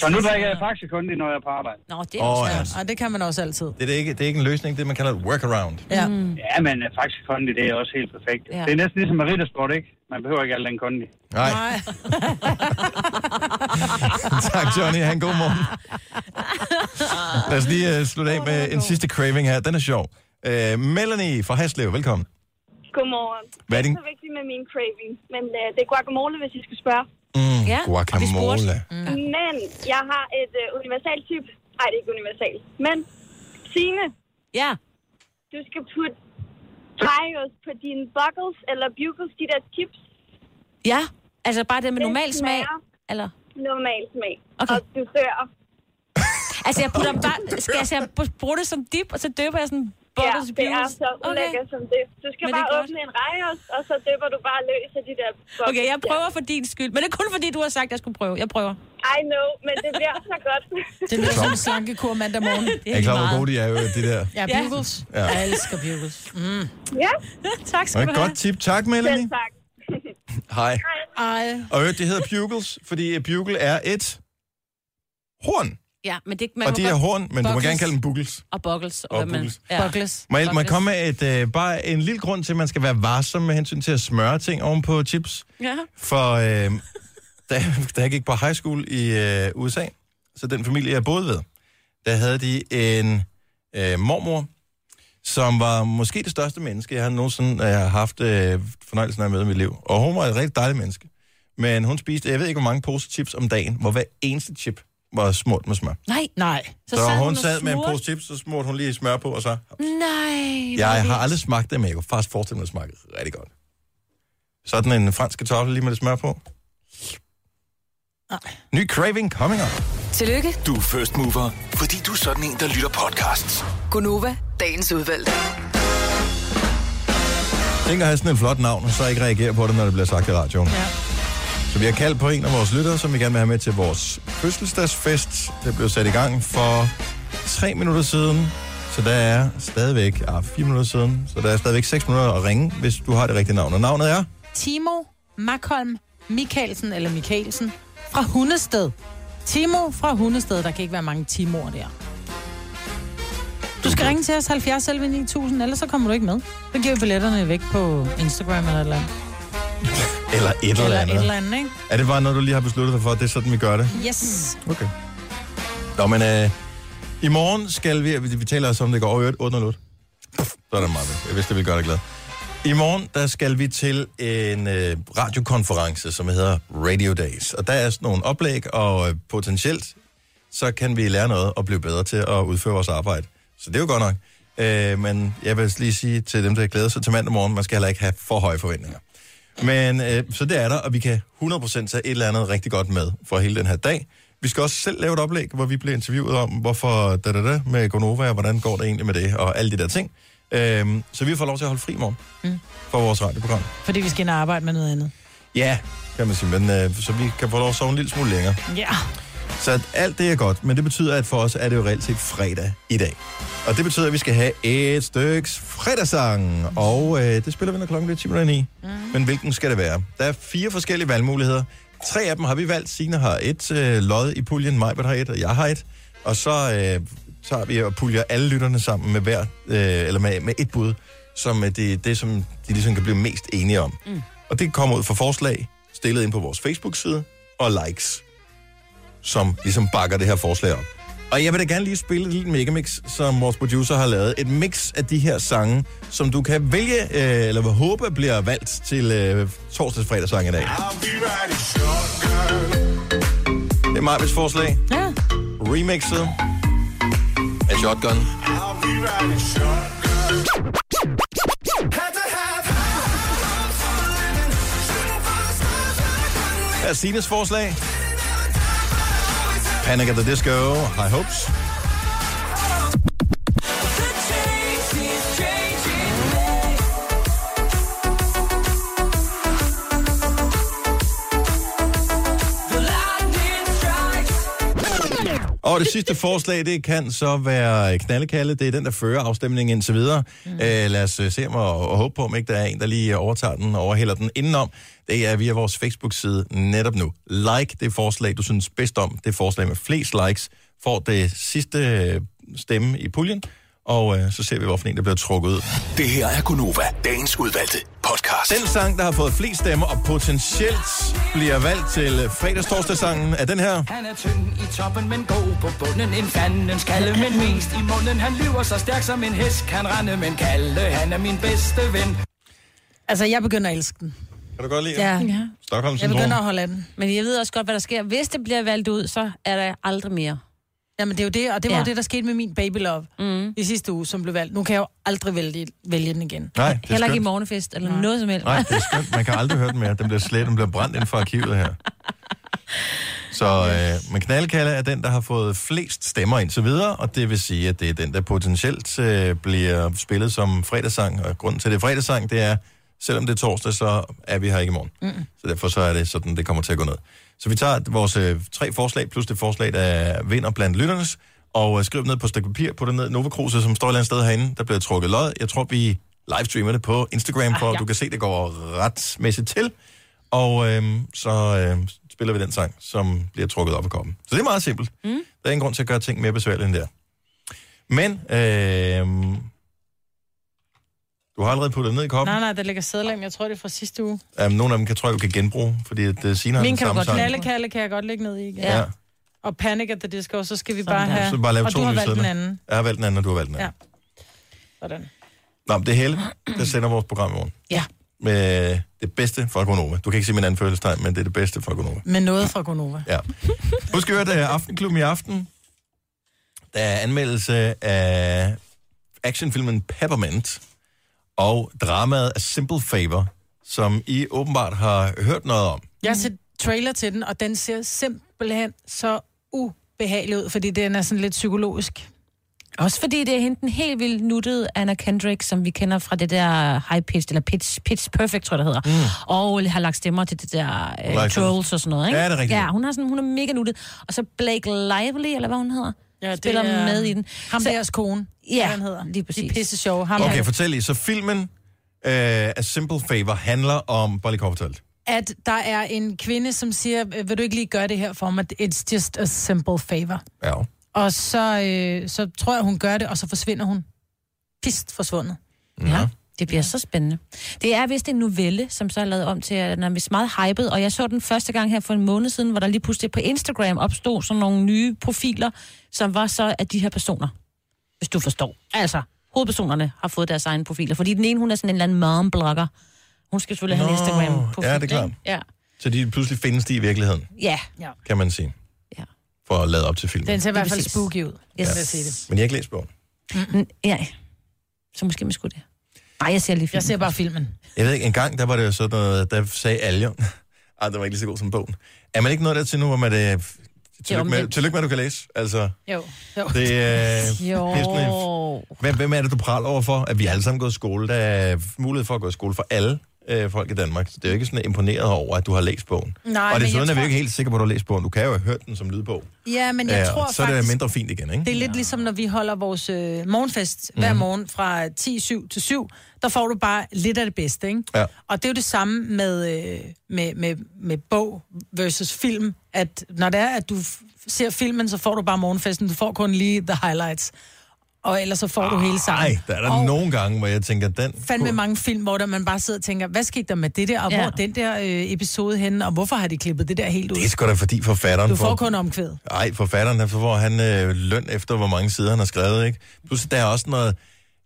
Så nu drikker jeg faktisk kun når jeg er på arbejde. Nå, det er Åh, også ja. godt. Ej, det kan man også altid. Det er, ikke, det er ikke en løsning, det man kalder et workaround. Ja. Mm. Ja, men uh, faktisk kondi, det er også helt perfekt. Ja. Ja. Det er næsten ligesom med riddersport, ikke? Man behøver ikke al den kondi. Nej. Nej. tak, Johnny. Ha' en god morgen. Lad os lige uh, slutte af med en sidste craving her. Den er sjov. Uh, Melanie fra Haslev, velkommen. Godmorgen. Hvad er Det din... er så vigtigt med min craving, men uh, det er guacamole, hvis I skal spørge. Mm, Ja, guacamole. Mm. Men jeg har et uh, universal tip. Nej, det er ikke universal. Men, Signe, Ja. du skal putte drejeost på dine buckles eller bugles, de der chips. Ja. Altså bare det med Det normal smag. Eller? Normal smag. Okay. Og du dør. Altså, jeg putter bare... Skal jeg så bruge det som dip, og så døber jeg sådan Ja, buckles det er så ulækkert som det. Du skal er bare godt. åbne en rejeost, og så døber du bare løs af de der buckles. Okay, jeg prøver for din skyld. Men det er kun fordi, du har sagt, at jeg skulle prøve. Jeg prøver. I know, men det bliver så godt. Det lyder som en slankekur mandag morgen. Det Er I klar, hvor gode de er, jo, de der? Ja, Ja. bugles. Ja. Jeg elsker bugles. Mm. ja, tak Og skal du have. godt tip. Tak, Melanie. selv tak. Hej. Ej. Og øvrigt, det hedder bugles, fordi bugle er et horn. Ja, men det, man Og de er horn, men du må Buckles. gerne kalde dem bugles. Og buckles. Og man- buckles. Ja. Buckles. Må jeg, må jeg komme med et, øh, bare en lille grund til, at man skal være varsom med hensyn til at smøre ting oven på chips? Ja. For øh, da, da jeg gik på high school i øh, USA, så den familie, jeg boede ved, der havde de en øh, mormor, som var måske det største menneske, jeg har nogensinde øh, har haft øh, fornøjelsen af at møde i mit liv. Og hun var et rigtig dejligt menneske. Men hun spiste, jeg ved ikke, hvor mange poser chips om dagen, hvor hver eneste chip var smurt med smør. Nej. Nej. Så, så hun sad med en pose chips, så smurte hun lige smør på, og så... Nej. Jeg har aldrig smagt det, men jeg kunne faktisk forestille mig, at det smagte rigtig godt. Sådan en fransk kartoffel lige med det smør på. Ny craving coming up. Tillykke, Du er first mover, fordi du er sådan en, der lytter podcasts. Gunova, dagens udvalgte. Tænk at have sådan et flot navn, og så ikke reagere på det, når det bliver sagt i radioen. Ja. Så vi har kaldt på en af vores lyttere, som vi gerne vil have med til vores fødselsdagsfest. Det blev sat i gang for tre minutter siden, så der er stadigvæk, ah, fire minutter siden, så der er stadigvæk seks minutter at ringe, hvis du har det rigtige navn. Og navnet er? Timo Makholm Mikkelsen, eller Mikkelsen, fra Hundested. Timo fra Hundested. Der kan ikke være mange Timoer der. Du skal ringe til os 70 selv 9000, ellers så kommer du ikke med. Så giver vi billetterne væk på Instagram eller et eller andet. Eller et eller, Eller andet. et eller andet, ikke? Er det bare noget, du lige har besluttet dig for, at det er sådan, vi gør det? Yes. Okay. Nå, men øh, i morgen skal vi, vi, taler også om det går, over 8 Så er det meget. Jeg vidste, det ville gøre dig glad. I morgen, der skal vi til en øh, radiokonference, som hedder Radio Days. Og der er sådan nogle oplæg, og øh, potentielt, så kan vi lære noget og blive bedre til at udføre vores arbejde. Så det er jo godt nok. Øh, men jeg vil lige sige til dem, der glæder sig til mandag morgen, man skal heller ikke have for høje forventninger. Men øh, så det er der, og vi kan 100% tage et eller andet rigtig godt med for hele den her dag. Vi skal også selv lave et oplæg, hvor vi bliver interviewet om, hvorfor da, da, da med Gonova, og hvordan går det egentlig med det, og alle de der ting. Øhm, så vi får lov til at holde fri i morgen Mm. for vores radioprogram. Fordi vi skal ind og arbejde med noget andet. Ja, kan man sige, men øh, så vi kan få lov at sove en lille smule længere. Ja. Så alt det er godt, men det betyder, at for os er det jo reelt set fredag i dag. Og det betyder, at vi skal have et styks fredagssang, og øh, det spiller vi, når klokken bliver 10 minutter i. Mm. Men hvilken skal det være? Der er fire forskellige valgmuligheder. Tre af dem har vi valgt. Signe har et øh, lod i puljen, Majbert har et, og jeg har et. Og så øh, tager vi og puljer alle lytterne sammen med hver, øh, eller med, med et bud, som er det, det, som de ligesom kan blive mest enige om. Mm. Og det kommer ud fra forslag, stillet ind på vores Facebook-side, og likes som ligesom bakker det her forslag op. Og jeg vil da gerne lige spille et lille megamix, som vores producer har lavet. Et mix af de her sange, som du kan vælge, øh, eller håbe bliver valgt til øh, torsdags fredagssang i dag. Det er Marvis forslag. Ja. Remixet af Shotgun. Her er Sines forslag. Panic at the Disco, High Hopes. Og det sidste forslag, det kan så være knaldekalle. Det er den, der fører afstemningen indtil videre. Mm. Øh, lad os øh, se og, og håbe på, om ikke der er en, der lige overtager den og overhælder den indenom. Det er via vores Facebook-side netop nu. Like det forslag, du synes bedst om. Det forslag med flest likes får det sidste øh, stemme i puljen. Og øh, så ser vi, hvorfor en, der bliver trukket ud. Det her er Gunova, dagens udvalgte podcast. Den sang, der har fået flest stemmer og potentielt bliver valgt til øh, fredagstorsdagssangen, er den her. Han er tynd i toppen, men god på bunden. En fanden skalle, men mest i munden. Han lyver så stærk som en hest, kan rende, men kalde. Han er min bedste ven. Altså, jeg begynder at elske den. Kan du godt lide Ja. den? ja. Stockholm Jeg begynder at holde af den. Men jeg ved også godt, hvad der sker. Hvis det bliver valgt ud, så er der aldrig mere. Jamen, det er jo det, og det var Ja. det, der skete med min Baby Love mm. i sidste uge, som blev valgt. Nu kan jeg jo aldrig vælge, vælge den igen. Nej, det er Heller ikke i morgenfest eller Nej. noget som helst. Nej, det er skønt. Man kan aldrig høre den mere. Den bliver slet, den bliver brændt inden for arkivet her. Så, øh, men knaldkalde er den, der har fået flest stemmer indtil videre, og det vil sige, at det er den, der potentielt øh, bliver spillet som fredagssang. Og grunden til, at det er fredagssang, det er, selvom det er torsdag, så er vi her ikke i morgen. Mm. Så derfor så er det sådan, det kommer til at gå ned. Så vi tager vores øh, tre forslag, plus det forslag, der vinder blandt lytternes, og øh, skriv ned på et stykke papir, på det ned Nova Cruz, som står et eller andet sted herinde, der bliver trukket lod. Jeg tror, vi livestreamer det på Instagram, for Ah, ja. du kan se, det går retsmæssigt til. Og øh, så øh, spiller vi den sang, som bliver trukket op af koppen. Så det er meget simpelt. Mm. Der er ingen grund til at gøre ting mere besværlige end der. Men, øh, du har allerede puttet ned i koppen. Nej, nej, der ligger sædler, jeg tror, det er fra sidste uge. Um, nogle af dem kan, tror jeg, du kan genbruge, fordi at, uh, Signe har Min kan du godt kalde, kan jeg godt lægge ned i igen. Ja. Og Panic at the Disco, så skal vi Sådan bare der. have... Så bare lave og to du har valgt den anden. Jeg har valgt den anden, og du har valgt den anden. Ja. Sådan. Nå, men det er Helle, der sender vores program i morgen. Ja. Med det bedste fra Gonova. Du kan ikke se min anden følelsestegn, men det er det bedste fra Gonova. Med noget fra Gonova. Ja. Husk at høre, det er Aftenklubben i aften. Der er anmeldelse af actionfilmen Peppermint og dramaet A Simple Favor, som I åbenbart har hørt noget om. Jeg har set trailer til den, og den ser simpelthen så ubehagelig ud, fordi den er sådan lidt psykologisk. Også fordi det er hende den helt vildt nuttede Anna Kendrick, som vi kender fra det der High Pitch, eller Pitch, Pitch Perfect, tror jeg, det hedder. Mm. Og har lagt stemmer til det der uh, Like Trolls og sådan noget, ikke? Ja, det er rigtigt. Ja, hun, har sådan, hun er mega nuttet. Og så Blake Lively, eller hvad hun hedder, Ja, det spiller er med i den. Ham Så- deres kone, Ja, hvad han hedder. lige De præcis. er pisse sjove. Ham Okay, fortæl lige. Så filmen uh, A Simple Favor handler om, bare lige kort fortalt. At der er en kvinde, som siger, vil du ikke lige gøre det her for mig? It's just a simple favor. Ja. Og så, øh, så tror jeg, hun gør det, og så forsvinder hun. Pist forsvundet. Ja, det bliver så spændende. Det er vist en novelle, som så er lavet om til, at den er vist meget hyped, og jeg så den første gang her for en måned siden, hvor der lige pludselig på Instagram opstod sådan nogle nye profiler, som var så af de her personer, hvis du forstår. Altså, hovedpersonerne har fået deres egne profiler, fordi den ene, hun er sådan en eller anden mom-blogger. Hun skal selvfølgelig have en Nå, Instagram-profil. ja, det er klart. Ja. Så de pludselig findes de i virkeligheden, Ja. ja. kan man sige. Ja. For at lade op til filmen. Den ser i hvert fald spooky ud. Yes. Vil jeg sige det. Men jeg har ikke læst bogen. Mm, ja. Så måske man skulle det. Nej, jeg ser lige filmen. Jeg ser bare filmen. Jeg ved ikke, en gang, der var det jo sådan noget, der sagde Aljon, ej, det var ikke lige så god som bogen. Er man ikke noget der til nu, hvor man det, Tillykke med, tillykke med, at du kan læse. Altså, Jo. jo. det, er- Jo. det er hvem, hvem er det, du praler over for? At vi alle sammen går i skole. Der er mulighed for at gå i skole for alle øh, folk i Danmark. Så det er jo ikke sådan imponeret over, at du har læst bogen. Nej, og men desuden jeg er vi tror- jo ikke helt sikre på, at du har læst bogen. Du kan jo have hørt den som lydbog. Ja, men jeg Ja, tror så er det faktisk... mindre fint igen, ikke? Det er lidt ligesom, når vi holder vores øh, morgenfest hver Mhm. morgen fra 10-7 til 7. Der får du bare lidt af det bedste, ikke? Ja. Og det er jo det samme med, øh, med, med, med bog versus film. At når det er, at du ser filmen, så får du bare morgenfesten. Du får kun lige the highlights. Og ellers så får du hele sangen. Nej, der er der og nogle gange, hvor jeg tænker, den... fandme mange film, hvor der man bare sidder og tænker, hvad skete der med det der, og Ja. hvor den der øh, episode henne, og hvorfor har de klippet det der helt ud? Det er sgu da fordi forfatteren... Du får kun omkvæd. Ej, forfatteren, han får han øh, løn efter, hvor mange sider han har skrevet, ikke? Plus, der er også noget...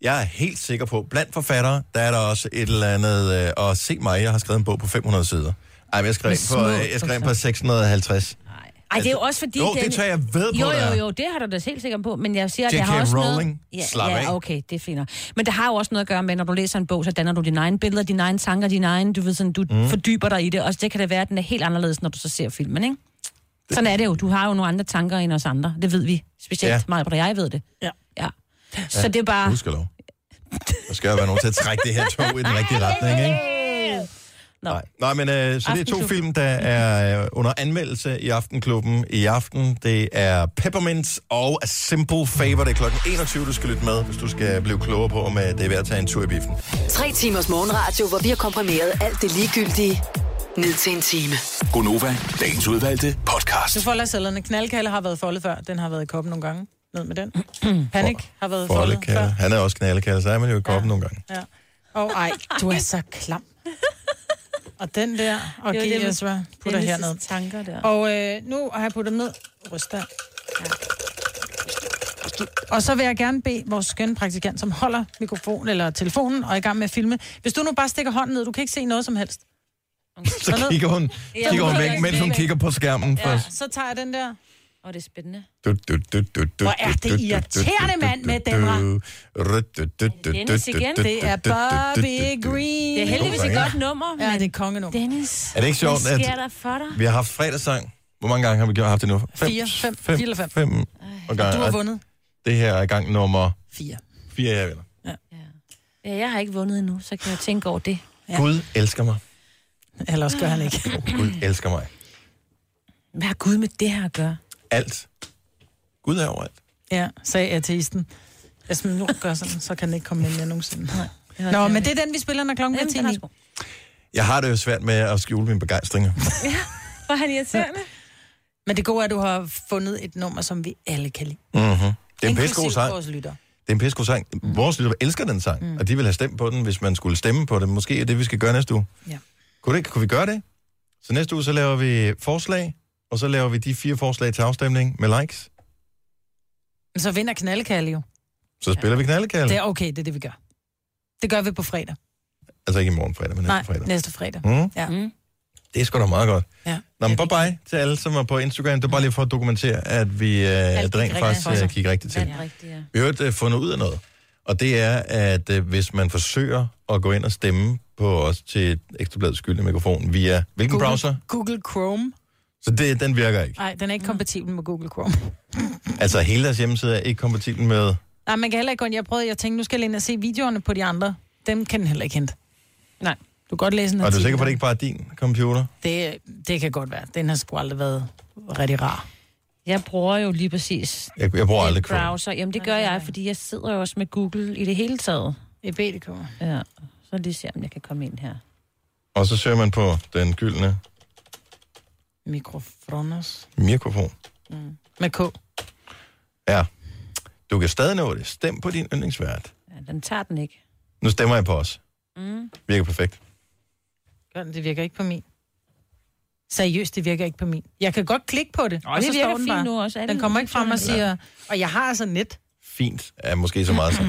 Jeg er helt sikker på, blandt forfattere, der er der også et eller andet... Øh, og se mig, jeg har skrevet en bog på 500 sider. Ej, men jeg skrev, ind på, øh, jeg skrev ind på 650. Ej, det er jo også fordi... Jo, det den- tager jeg ved på, Jo, jo, jo, det har du da helt sikkert på, men jeg siger, at det har også Rowling, noget... slap ja, ja, okay, det er nok. Men det har jo også noget at gøre med, når du læser en bog, så danner du dine egne billeder, dine egne tanker, dine egne, du ved sådan, du Mm. fordyber dig i det, og det kan det være, at den er helt anderledes, når du så ser filmen, ikke? Sådan er det jo. Du har jo nogle andre tanker end os andre. Det ved vi. Specielt Ja. ja. mig, og jeg ved det. Ja. ja. Så det er bare... Husk lov. Der skal jo være nogen til at trække det her tog i den rigtige retning, ikke? Nå. Nej. Nej, men øh, så det er to film, der er øh, under anmeldelse i Aftenklubben i aften. Det er Peppermint og A Simple Favor. Det er klokken 21, du skal lytte med, hvis du skal blive klogere på, om øh, det er værd at tage en tur i biffen. Tre timers morgenradio, hvor vi har komprimeret alt det ligegyldige ned til en time. Gonova, dagens udvalgte podcast. Så folder cellerne. Knaldkalde har været foldet før. Den har været i koppen nogle gange. Ned med den. Panik har været foldet før. Han er også knaldekælde, så er man jo i koppen nogle gange. Ja. Og ej, du er så klam. Og den der, og Det var giv det med Esra, putter herned. tanker der. Og øh, nu har jeg puttet ned. Ryst der. Og så vil jeg gerne bede vores skønne praktikant, som holder mikrofonen eller telefonen og er i gang med at filme. Hvis du nu bare stikker hånden ned, du kan ikke se noget som helst. Så kigger hun, Ja, kigger hun væk, mens hun kigger på skærmen Ja, først. så tager jeg den der. Og det er spændende. Du, du, du, du, du, Hvor er det irriterende, mand, med Demra. Dennis igen. Det er Bobby. Green. Det er heldigvis et God godt nummer, Ja, men det er kongenummer. Dennis, Er det ikke sjovt, hvad at sker der for dig? vi har haft fredagssang? Hvor mange gange har vi gjort- haft det nu? Fire, fem, fem, fire eller fem. fem og Du har vundet. Det her er gang nummer Fire. fire, jeg vinder. Ja, jeg har ikke vundet endnu, så kan jeg tænke over det. Ja. Gud elsker mig. Ellers gør han ikke. Gud elsker mig. Hvad har Gud med det her at gøre? Alt. Gud er overalt. Ja, sagde ateisten. Hvis man nu gør sådan, så kan den ikke komme ind mere nogensinde. Nej. Nå, men det er den, vi spiller, når klokken er Jamen, 10. den er sgu- Jeg har det jo svært med at skjule mine begejstringer. Hvor er han irriterende? Men det gode er, at du har fundet et nummer, som vi alle kan lide. Mm-hmm. Det er en pissegod sang. vores lytter. Det er en pissegod sang. Vores lytter elsker den sang, mm. og de vil have stemt på den, hvis man skulle stemme på det. Måske er det, vi skal gøre næste uge. Ja. Kunne, det, kunne vi gøre det? Så næste uge, så laver vi forslag, og så laver vi de fire forslag til afstemning med likes. Men så vinder knaldekalle jo. Så spiller vi knaldekald. Det er okay, det er det, vi gør. Det gør vi på fredag. Altså ikke i morgen fredag, men næste Nej, fredag. næste fredag. Mm. Ja. Mm. Det er sgu da meget godt. Ja. Nå, men bye bye til alle, som er på Instagram. Det er bare lige for at dokumentere, at vi øh, rent gik faktisk øh, kigger rigtigt til. Ja, rigtigt, ja. Vi har jo øh, fundet ud af noget. Og det er, at øh, hvis man forsøger at gå ind og stemme på os til et ekstrabladet skyldende mikrofon via hvilken Google, browser? Google Chrome. Så det, den virker ikke. Nej, den er ikke kompatibel med Google Chrome. Altså hele deres hjemmeside er ikke kompatibel med... Nej, man kan heller ikke gå ind. Jeg prøvede, jeg tænkte, nu skal jeg ind og se videoerne på de andre. Dem kan den heller ikke hente. Nej. Du kan godt læse en Og er du sikker på, at det ikke bare er din computer? Det, det kan godt være. Den har sgu aldrig været rigtig rar. Jeg bruger jo lige præcis Jeg, jeg bruger aldrig en Chrome. browser. Jamen, det gør jeg, fordi jeg sidder jo også med Google i det hele taget. I BDK. Ja, så lige se, om jeg kan komme ind her. Og så søger man på den gyldne Mikrofonos. mikrofon. Med K. Ja. Du kan stadig nå det. Stem på din yndlingsvært. Ja, den tager den ikke. Nu stemmer jeg på os. Mm. Virker perfekt. Gør den, det virker ikke på min. Seriøst, det virker ikke på min. Jeg kan godt klikke på det, Og og det så virker den fint nu også. Alle Den kommer ikke frem og siger, og jeg har altså net. Fint er måske så meget sagt.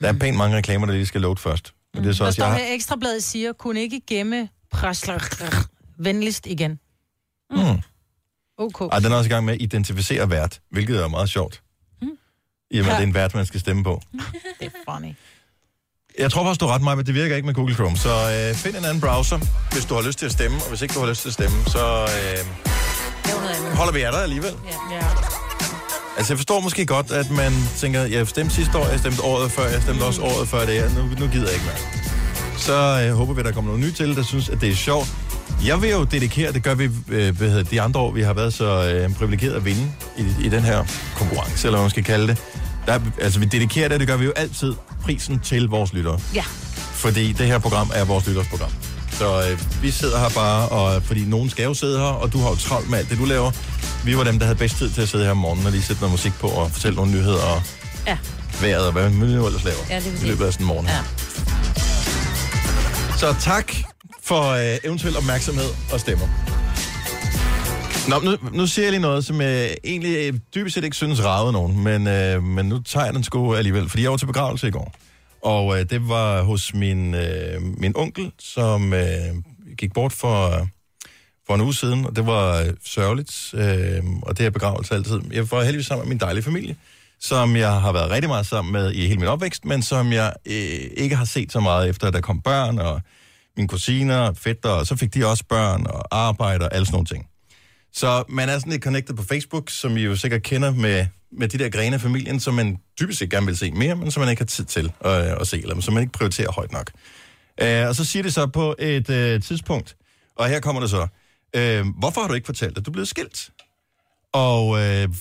Der er pænt mange reklamer, der lige skal load først. Men det er så Der også, står jeg her, Ekstrabladet siger, kunne ikke gemme presler venligst igen. Har... Hmm. OK. Ej, den er også i gang med at identificere vært, hvilket er meget sjovt. I og med, at det er en vært, man skal stemme på. Det er funny. Jeg tror faktisk, du er ret meget, men det virker ikke med Google Chrome. Så øh, find en anden browser, hvis du har lyst til at stemme. Og hvis ikke du har lyst til at stemme, så øh. Holder vi af dig alligevel? Ja. ja. Altså, jeg forstår måske godt, at man tænker, jeg stemte sidste år, jeg stemte året før, jeg stemte også året før det her, nu, nu gider jeg ikke mere. Så øh, håber vi, der kommer noget nyt til, der synes, at det er sjovt. Jeg vil jo dedikere, det gør vi øh, hvad hedder, de andre år, vi har været så øh, privilegeret at vinde i, i den her konkurrence, eller hvad man skal kalde det. Der, altså, vi dedikerer det, det gør vi jo altid, prisen til vores lyttere. Ja. Fordi det her program er vores lytters program. Så øh, vi sidder her bare, og, fordi nogen skal jo sidde her, og du har jo travlt med alt det, du laver. Vi var dem, der havde bedst tid til at sidde her om morgenen og lige sætte noget musik på og fortælle nogle nyheder og Ja. vejret og hvad man nu ellers laver Ja, det i løbet af sådan en morgen. Ja. Så tak for øh, eventuel opmærksomhed og stemmer. Nå, nu, nu siger jeg lige noget, som jeg egentlig øh, dybest set ikke synes ragede nogen, men, øh, men nu tager jeg den sgu alligevel, fordi jeg var til begravelse i går. Og øh, det var hos min, øh, min onkel, som øh, gik bort for, for en uge siden, og det var øh, sørgeligt, øh, og det er begravelse altid. Jeg var heldigvis sammen med min dejlige familie, som jeg har været rigtig meget sammen med i hele min opvækst, men som jeg øh, ikke har set så meget efter, at der kom børn, og mine kusiner og fætter, og så fik de også børn og arbejde og alle sådan nogle ting. Så man er sådan lidt connected på Facebook, som I jo sikkert kender med, med de der grene af familien, som man typisk set gerne vil se mere, men som man ikke har tid til at, at se, eller som man ikke prioriterer højt nok. Uh, og så siger det så på et uh, tidspunkt, og her kommer det så, uh, hvorfor har du ikke fortalt, at du er blevet skilt? Og uh,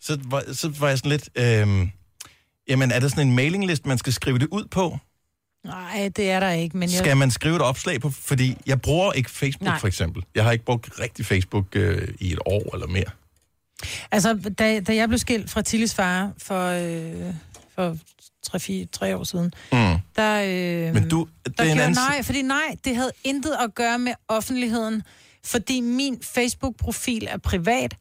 så, var, så var jeg sådan lidt, uh, jamen er der sådan en mailingliste, man skal skrive det ud på? Nej, det er der ikke, men jeg... Skal man skrive et opslag på? Fordi jeg bruger ikke Facebook, Nej. for eksempel. Jeg har ikke brugt rigtig Facebook øh, i et år eller mere. Altså, da, da jeg blev skilt fra Tillis far for, øh, for 3-4 år siden, Mm. der... Øh, Men du, det der er en gjorde, anden... nej, fordi nej, det havde intet at gøre med offentligheden, fordi min Facebook-profil er privat,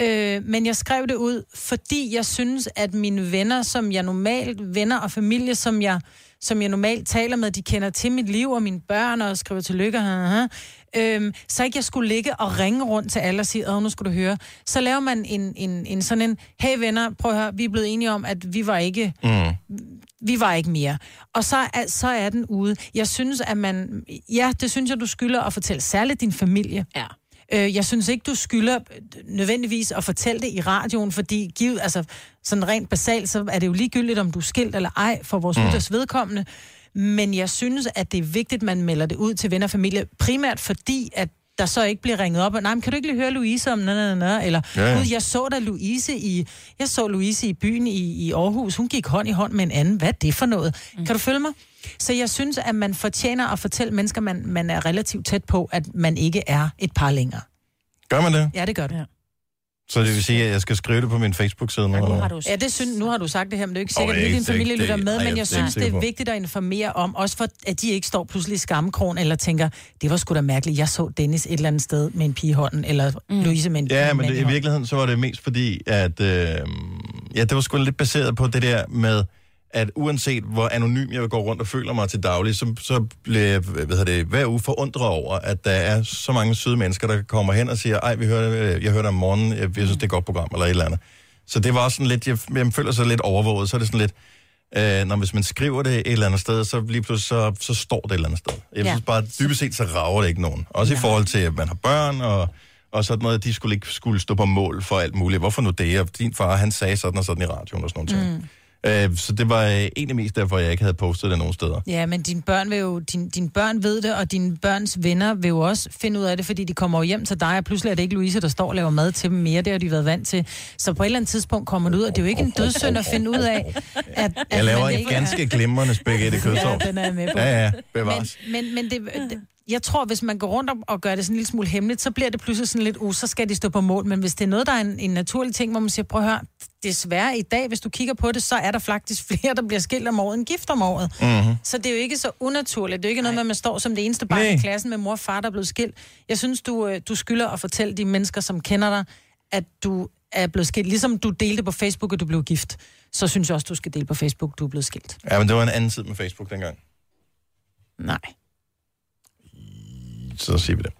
øh, men jeg skrev det ud, fordi jeg synes, at mine venner, som jeg normalt, venner og familie, som jeg, som jeg normalt taler med, de kender til mit liv og mine børn og skriver tillykke, uh, øhm, så ikke jeg skulle ligge og ringe rundt til alle og sige, åh, nu skal du høre. Så laver man en, en, en sådan en, hey venner, prøv at høre, vi er blevet enige om, at vi var ikke Mm. vi var ikke mere. Og så er, så er den ude. Jeg synes, at man... Ja, det synes jeg, du skylder at fortælle. Særligt din familie. Ja. Øh, jeg synes ikke, du skylder nødvendigvis at fortælle det i radioen, fordi givet, altså, sådan rent basalt, så er det jo ligegyldigt, om du er skilt eller ej, for vores Mm. lytters vedkommende. Men jeg synes, at det er vigtigt, at man melder det ud til venner og familie, primært fordi, at der så ikke bliver ringet op, og nej, men kan du ikke lige høre Louise om, na, na, na, eller, Ja, ja. jeg så da Louise i, jeg så Louise i byen i, i Aarhus, hun gik hånd i hånd med en anden, hvad er det for noget? Mm. Kan du følge mig? Så jeg synes, at man fortjener at fortælle mennesker, man, man er relativt tæt på, at man ikke er et par længere. Gør man det? Ja, det gør det. Ja. Så det vil sige, at jeg skal skrive det på min Facebook-side nu? eller hvad? Ja, det synes, nu har du sagt det her, men det er jo ikke sikkert, er at din familie lytter med, men jeg synes, det er på. vigtigt at informere om, også for, at de ikke står pludselig i skammekrogen, eller tænker, det var sgu da mærkeligt, jeg så Dennis et eller andet sted med en pige i hånden, eller mm. Louise med en Ja, en men det, i virkeligheden så var det mest fordi, at øh, ja, det var sgu lidt baseret på det der med, at uanset hvor anonym jeg går rundt og føler mig til daglig, så, så bliver jeg hvad hedder det, hver uge forundret over, at der er så mange søde mennesker, der kommer hen og siger, ej, vi hører, jeg hørte dig om morgenen, jeg, jeg synes, det er et godt program, eller et eller andet. Så det var sådan lidt, jeg, jeg føler sig lidt overvåget, så er det sådan lidt, øh, når hvis man skriver det et eller andet sted, så lige pludselig så, så står det et eller andet sted. Jeg Ja. synes bare, dybest set så rager det ikke nogen. Også i forhold til, at man har børn, og, og sådan noget, at de skulle ikke skulle stå på mål for alt muligt. Hvorfor nu det? Og din far, han sagde sådan og sådan i radioen og sådan noget. Mm. Øh, så det var øh, egentlig mest derfor, jeg ikke havde postet det nogen steder. Ja, men dine børn, vil jo, din, dine børn ved det, og dine børns venner vil jo også finde ud af det, fordi de kommer jo hjem til dig, og pludselig er det ikke Louise, der står og laver mad til dem mere. Det har de været vant til. Så på et eller andet tidspunkt kommer det ud, og det er jo ikke en dødssynd at finde ud af, at, at Jeg laver man en ikke er- ganske glimrende spaghetti kødsovs. Ja, den er jeg med på. Ja, ja, bevares. Men, men, men det, det, jeg tror, hvis man går rundt og, og gør det sådan en lille smule hemmeligt, så bliver det pludselig sådan lidt, uh, så skal de stå på mål. Men hvis det er noget, der er en, en naturlig ting, hvor man siger, prøv at høre, desværre i dag, hvis du kigger på det, så er der faktisk flere, der bliver skilt om året end gift om året. Mhm. Så det er jo ikke så unaturligt. Det er jo ikke noget med, at man står som det eneste barn Nej. i klassen med mor og far, der er blevet skilt. Jeg synes, du, øh, du skylder at fortælle de mennesker, som kender dig, at du er blevet skilt. Ligesom du delte på Facebook, at du blev gift, så synes jeg også, du skal dele på Facebook, du er blevet skilt. Ja, men det var en anden tid med Facebook dengang. Nej. Så siger vi det.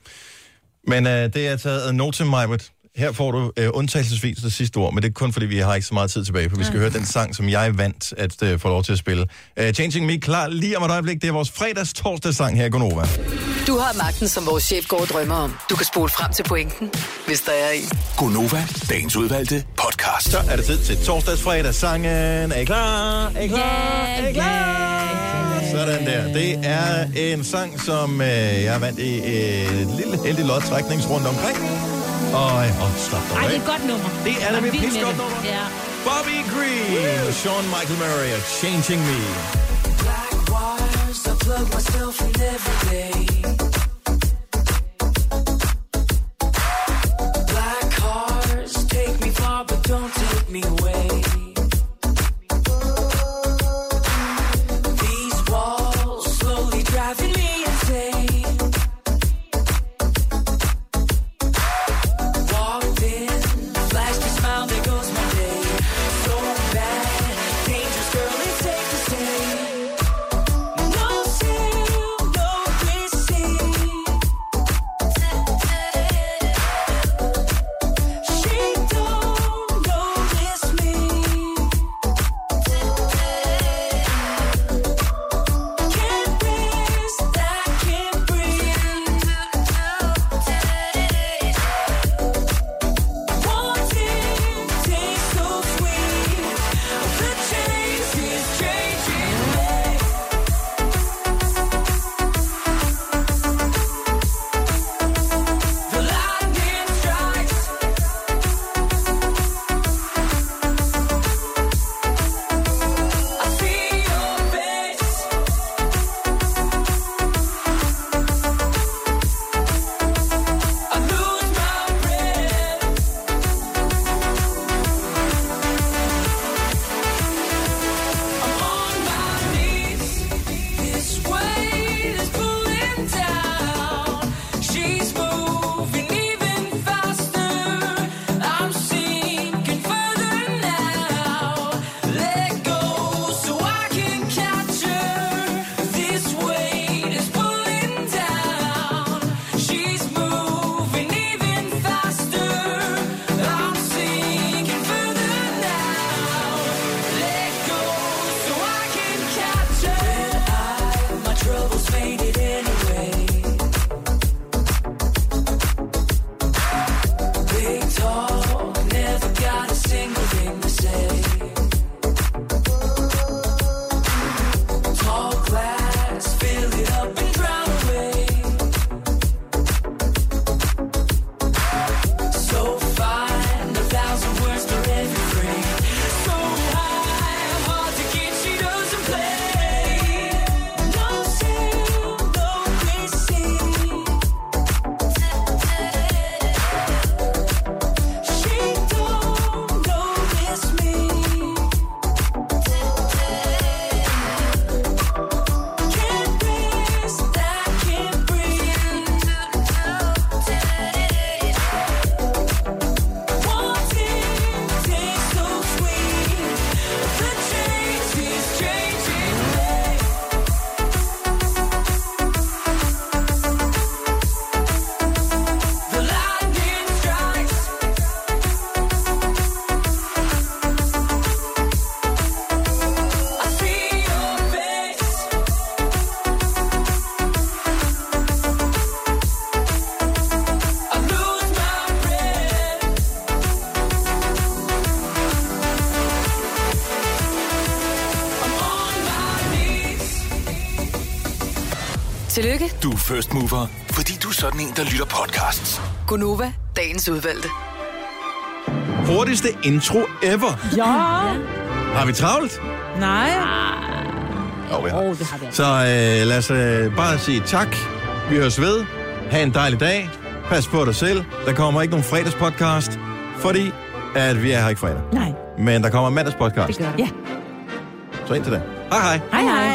Men øh, det er taget ad note Majbert. Her får du øh, undtagelsesvis det sidste ord, men det er kun fordi, vi har ikke så meget tid tilbage, for vi skal høre den sang, som jeg vandt at øh, få lov til at spille. Øh, Changing Me, klar lige om et øjeblik. Det er vores fredags-torsdags sang her i Gonova. Du har magten, som vores chef går og drømmer om. Du kan spole frem til pointen, hvis der er en. Gonova, dagens udvalgte podcast. Så er det tid til torsdagsfredag sangen. Er I klar? Er I klar? Er I klar? Sådan der. Det er en sang, som øh, jeg vandt i et lille heldig lodtrækningsrunde omkring. Og, øh, og slap dig Ej, det er af. et godt nummer. Det er Jeg nemlig et vild med nummer. Ja. Bobby Green, Sean Michael Murray og Changing Me. Black wires, I plug myself in every day. Black cars take me far, but don't take me away. Er first mover, fordi du er sådan en, der lytter podcasts. Gunova, dagens udvalgte. Hurtigste intro ever. Ja. Har vi travlt? Nej. Jo, vi har. Åh, det har vi altså. Så øh, lad os øh, bare sige tak. Vi høres ved. Ha' en dejlig dag. Pas på dig selv. Der kommer ikke nogen fredagspodcast, fordi at vi er her ikke fredag. Nej. Men der kommer mandagspodcast. Det gør det. Ja. Så indtil da. Hej hej. Hej hej.